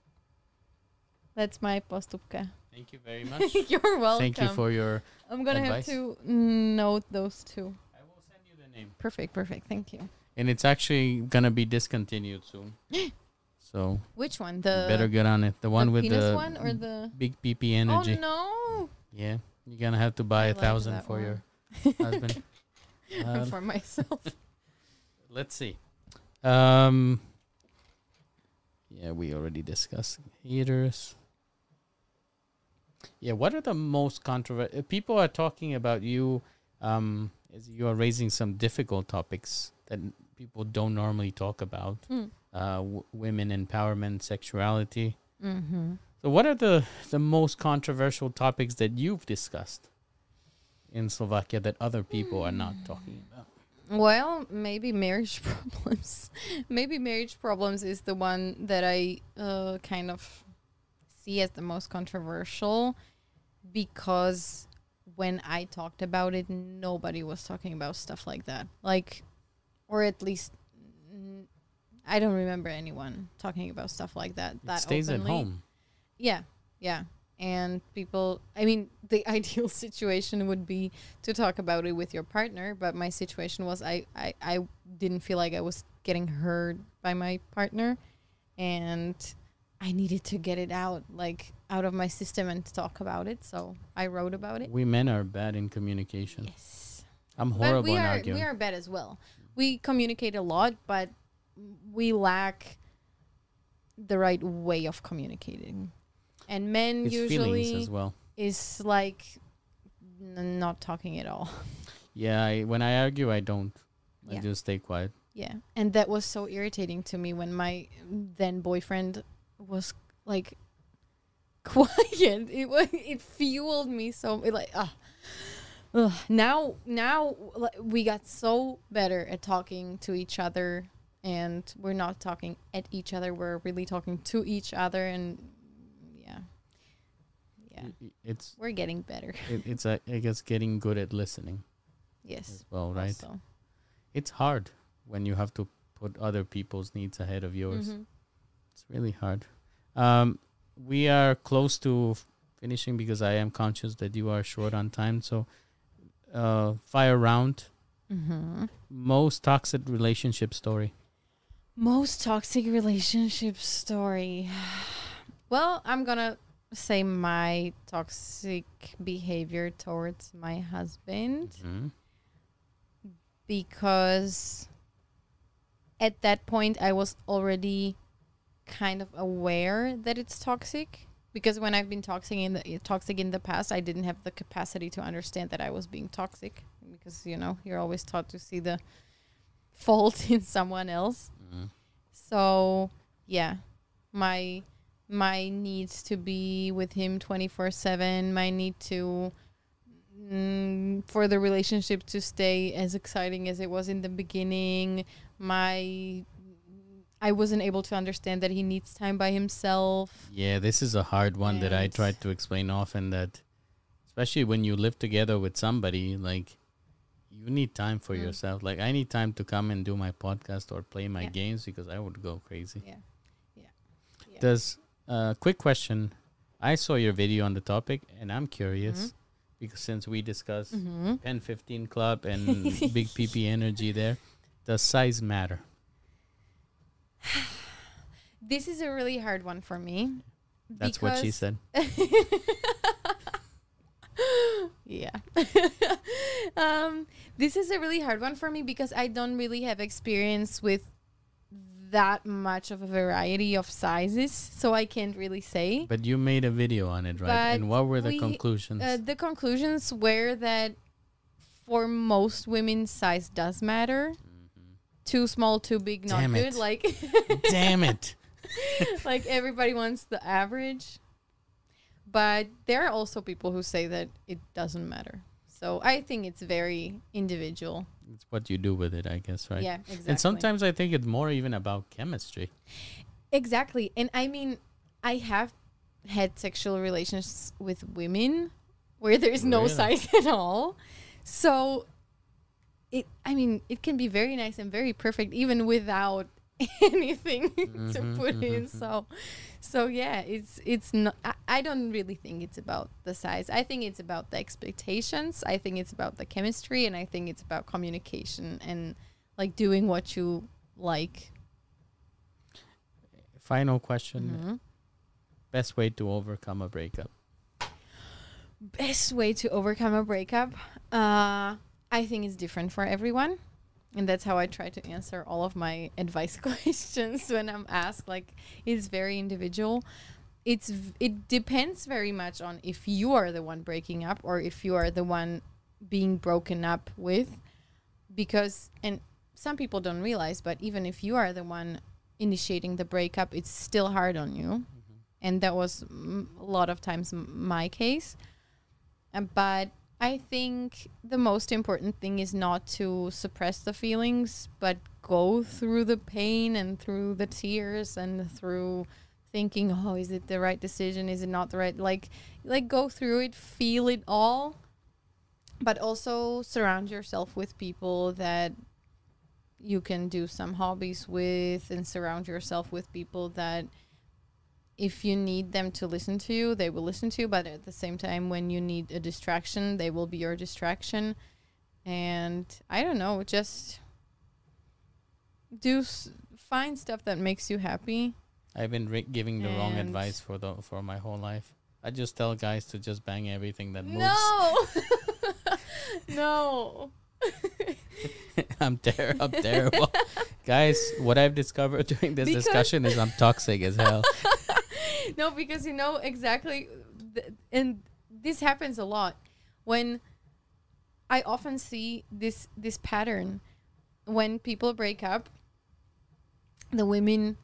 That's my postupka. Thank you very much. You're welcome. Thank you for your. I'm gonna advice. have to note those two. I will send you the name, Perfect. Perfect. Thank you. and it's actually gonna be discontinued soon. so Which one? The better get on it. The one with penis the one or the? big PP energy. Oh no! Yeah, you're gonna have to buy I a like thousand for one. your husband. Uh, for myself. let's see. Um. Yeah, we already discussed haters. Yeah, what are the most controversial? People are talking about you. Um, as you are raising some difficult topics that people don't normally talk about. Hmm. uh, w- women empowerment, sexuality. Mm-hmm. So, what are the the most controversial topics that you've discussed in Slovakia that other people are not talking about? Well, maybe marriage problems. maybe marriage problems is the one that I uh, kind of see as the most controversial because when I talked about it, nobody was talking about stuff like that. Like, or at least I don't remember anyone talking about stuff like that. It That stays at home. Yeah, yeah. And people, I mean, the ideal situation would be to talk about it with your partner, but my situation was I, I, I didn't feel like I was getting heard by my partner, and I needed to get it out, like out of my system and talk about it. So I wrote about it. We men are bad in communication. Yes. I'm horrible But we in are arguing. we are bad as well. We communicate a lot, but we lack the right way of communicating. And men feelings usually as well. is like n- not talking at all. Yeah, I, when I argue, I don't. I just stay quiet. Yeah. And that was so irritating to me when my then boyfriend was like quiet. It was it fueled me so it like ah. Now now we got so better at talking to each other and we're not talking at each other. We're really talking to each other and yeah. Yeah. It's We're getting better. it, it's uh, I guess getting good at listening Yes. well, right? also. It's hard when you have to put other people's needs ahead of yours. Mhm. It's really hard. Um, we are close to finishing because I am conscious that you are short on time. So, uh, fire round. Mm-hmm. Most toxic relationship story. Most toxic relationship story. Well, I'm gonna say my toxic behavior towards my husband Mhm. because at that point I was already kind of aware that it's toxic because when I've been toxic in the toxic in the past I didn't have the capacity to understand that I was being toxic because you know you're always taught to see the fault in someone else Mhm. so yeah, my my need to be with him twenty four seven. My need to mm, for the relationship to stay as exciting as it was in the beginning. My I wasn't able to understand that he needs time by himself. Yeah, this is a hard one that I And- try to explain often. That, especially when you live together with somebody, like you need time for Mm. yourself. Like I need time to come and do my podcast or play my Yeah. games because I would go crazy. Yeah, yeah, yeah. Does uh, quick question? I saw your video on the topic, and I'm curious because since we discussed Mhm. Pen 15 Club and Big PP Energy, there does size matter? This is a really hard one for me. That's what she said. yeah. um, this is a really hard one for me because I don't really have experience with that much of a variety of sizes, so I can't really say. But you made a video on it, right? and what were the we- conclusions? Uh, the conclusions were that for most women, size does matter. Too small, too big, not Damn good. it. Like, Damn it! like everybody wants the average. But there are also people who say that it doesn't matter. So I think it's very individual. It's what you do with it, I guess, right? Yeah, exactly. And sometimes I think it's more even about chemistry. Exactly. And I mean, I have had sexual relations with women where there's no Really? size at all. So it I mean, it can be very nice and very perfect even without anything to Mhm, put in. mhm, So so yeah, it's it's not I, I don't really think it's about the size. I think it's about the expectations. I think it's about the chemistry and I think it's about communication and like doing what you like. Final question: Mhm. Best way to overcome a breakup? best way to overcome a breakup uh i think it's different for everyone and that's how i try to answer all of my advice questions when i'm asked like it's very individual it's v- it depends very much on if you are the one breaking up or if you are the one being broken up with because and some people don't realize but even if you are the one initiating the breakup, it's still hard on you. And that was mm, a lot of times m- my case. Uh, but I think the most important thing is not to suppress the feelings, but go through the pain and through the tears and through thinking, "Oh, is it the right decision? Is it not the right?" Like, like go through it, feel it all, but also surround yourself with people that you can do some hobbies with, and surround yourself with people that if you need them to listen to you, they will listen to you. But at the same time, when you need a distraction, they will be your distraction. And I don't know, just do s- find stuff that makes you happy. I've been re- giving the wrong And- advice for the for my whole life. I just tell guys to just bang everything that moves. No, no. I'm ter- I'm terrible. guys, what I've discovered during this Because- discussion is I'm toxic as hell. no, because you know exactly, th- and this happens a lot when I often see this this pattern when people break up. The women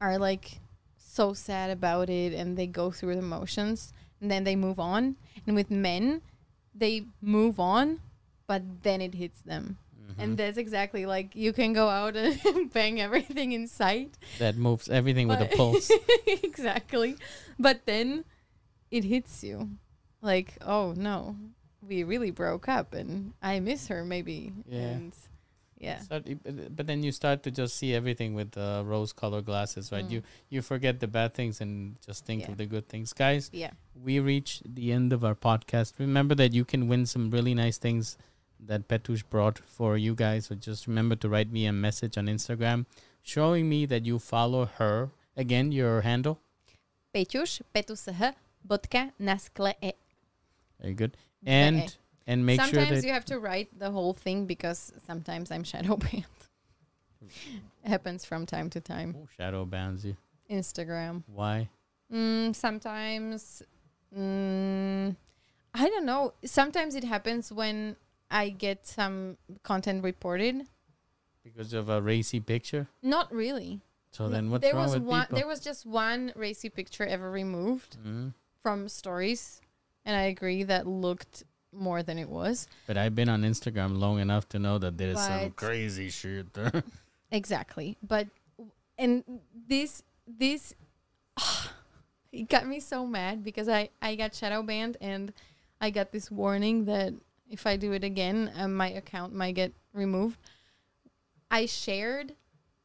are like so sad about it, and they go through the motions, and then they move on. And with men, they move on, but then it hits them. Mm-hmm. And that's exactly like you can go out and bang everything in sight, that moves everything with a pulse. exactly. But then it hits you. Like, oh no, we really broke up and I miss her maybe. Yeah. And yeah. Start- but then you start to just see everything with uh, rose-colored glasses, right? Mm. You you forget the bad things and just think Yeah. of the good things, guys. Yeah. we reach the end of our podcast. Remember that you can win some really nice things that Petush brought for you guys. So just remember to write me a message on Instagram showing me that you follow her. Again, your handle. Petush, Peťuš, petusah, bodka, naskle e. Very good. And and make sure sometimes you have to write the whole thing because sometimes I'm shadow banned. Happens from time to time. oh, shadow bans you. Instagram. Why? Mm, sometimes, mm, I don't know. Sometimes it happens when I get some content reported. Because of a racy picture. Not really. So then what's there wrong was with one. people? There was just one racy picture ever removed Mhm. from stories, and I agree that looked more than it was. But I've been on Instagram long enough to know that there's some crazy shit there. Exactly, but and this this it got me so mad because I I got shadow banned and I got this warning that if I do it again, uh, my account might get removed. I shared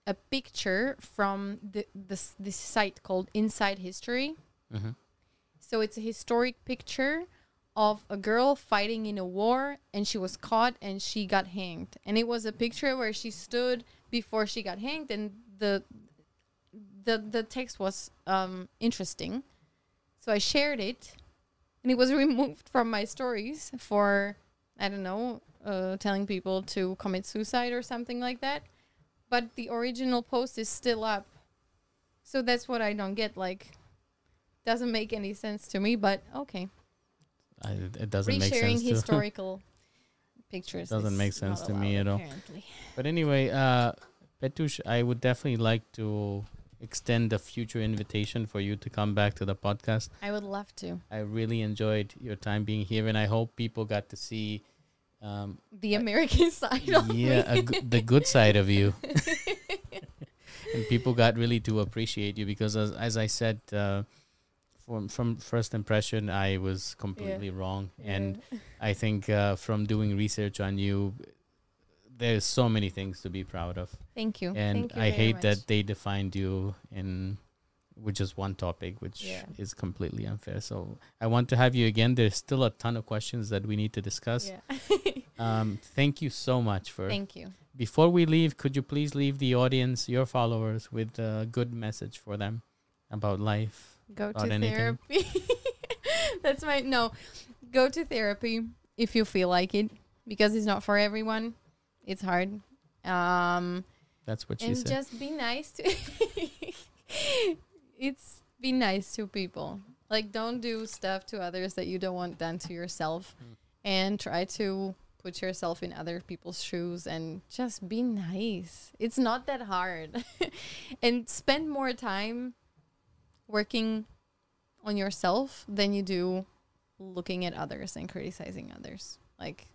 a picture from the this this site called Inside History. Mhm. So it's a historic picture of a girl fighting in a war and she was caught and she got hanged. And it was a picture where she stood before she got hanged and the the the text was um interesting. So I shared it and it was removed from my stories for I don't know, uh, telling people to commit suicide or something like that. But the original post is still up. So that's what I don't get like doesn't make any sense to me, but okay. I, it doesn't make Resharing sense to historical pictures Doesn't make sense to me at all. Apparently. But anyway, uh, Petush, I would definitely like to extend a future invitation for you to come back to the podcast. I would love to. I really enjoyed your time being here, and I hope people got to see, um, The American side of yeah, me. a g- the good side of you, and people got really to appreciate you because, as, as I said, uh, from from first impression, I was completely wrong, and I think uh, from doing research on you, there's so many things to be proud of. Thank you. and Thank you I hate much. that they defined you in with just one topic, which Yeah. is completely unfair. So I want to have you again. There's still a ton of questions that we need to discuss. Yeah. Um, thank you so much for. Thank you. Before we leave, could you please leave the audience, your followers, with a good message for them about life? Go About to anything? therapy. That's my no. Go to therapy if you feel like it because it's not for everyone. It's hard. Um That's what she and said. And just be nice to it's be nice to people like don't do stuff to others that you don't want done to yourself Mm. and try to put yourself in other people's shoes and just be nice. It's not that hard. and spend more time working on yourself than you do looking at others and criticizing others. Like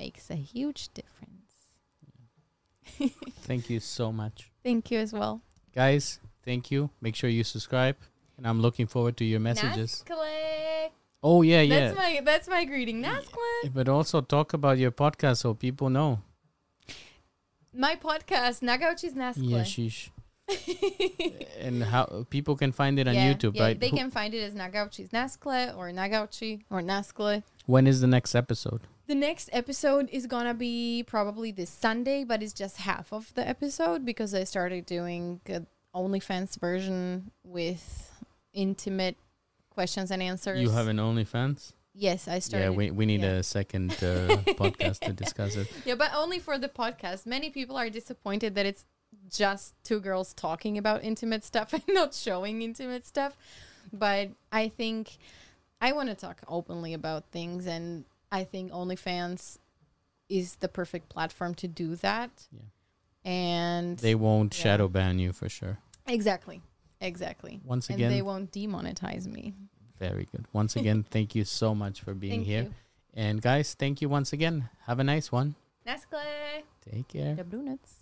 makes a huge difference. Thank you so much. Thank you as well. Guys, thank you. Make sure you subscribe. And I'm looking forward to your messages. Nasklee. Oh, yeah, yeah. That's my that's my greeting. Nasklee. But also talk about your podcast so people know. My podcast, Nagauchi's Nasklee. Yeah, sheesh. and how people can find it on Yeah, YouTube, yeah, right? They Who- can find it as Nagauchi's Nasklee or Nagauchi or Nasklee. when is the next episode? The next episode is gonna be probably this Sunday, but it's just half of the episode because I started doing a OnlyFans version with intimate questions and answers. You have an OnlyFans? yes, I started. Yeah, we, we need yeah. a second uh, podcast to discuss it. Yeah, but only for the podcast. Many people are disappointed that it's just two girls talking about intimate stuff and not showing intimate stuff. But I think I want to talk openly about things, and I think OnlyFans is the perfect platform to do that. Yeah. And They won't Yeah. shadow ban you for sure. exactly, exactly. Once and again, they won't demonetize me. very good. Once again, thank you so much for being Thank here. you. And guys, thank you once again. Have a nice one. Nasklee. Take care. Dobrunuts.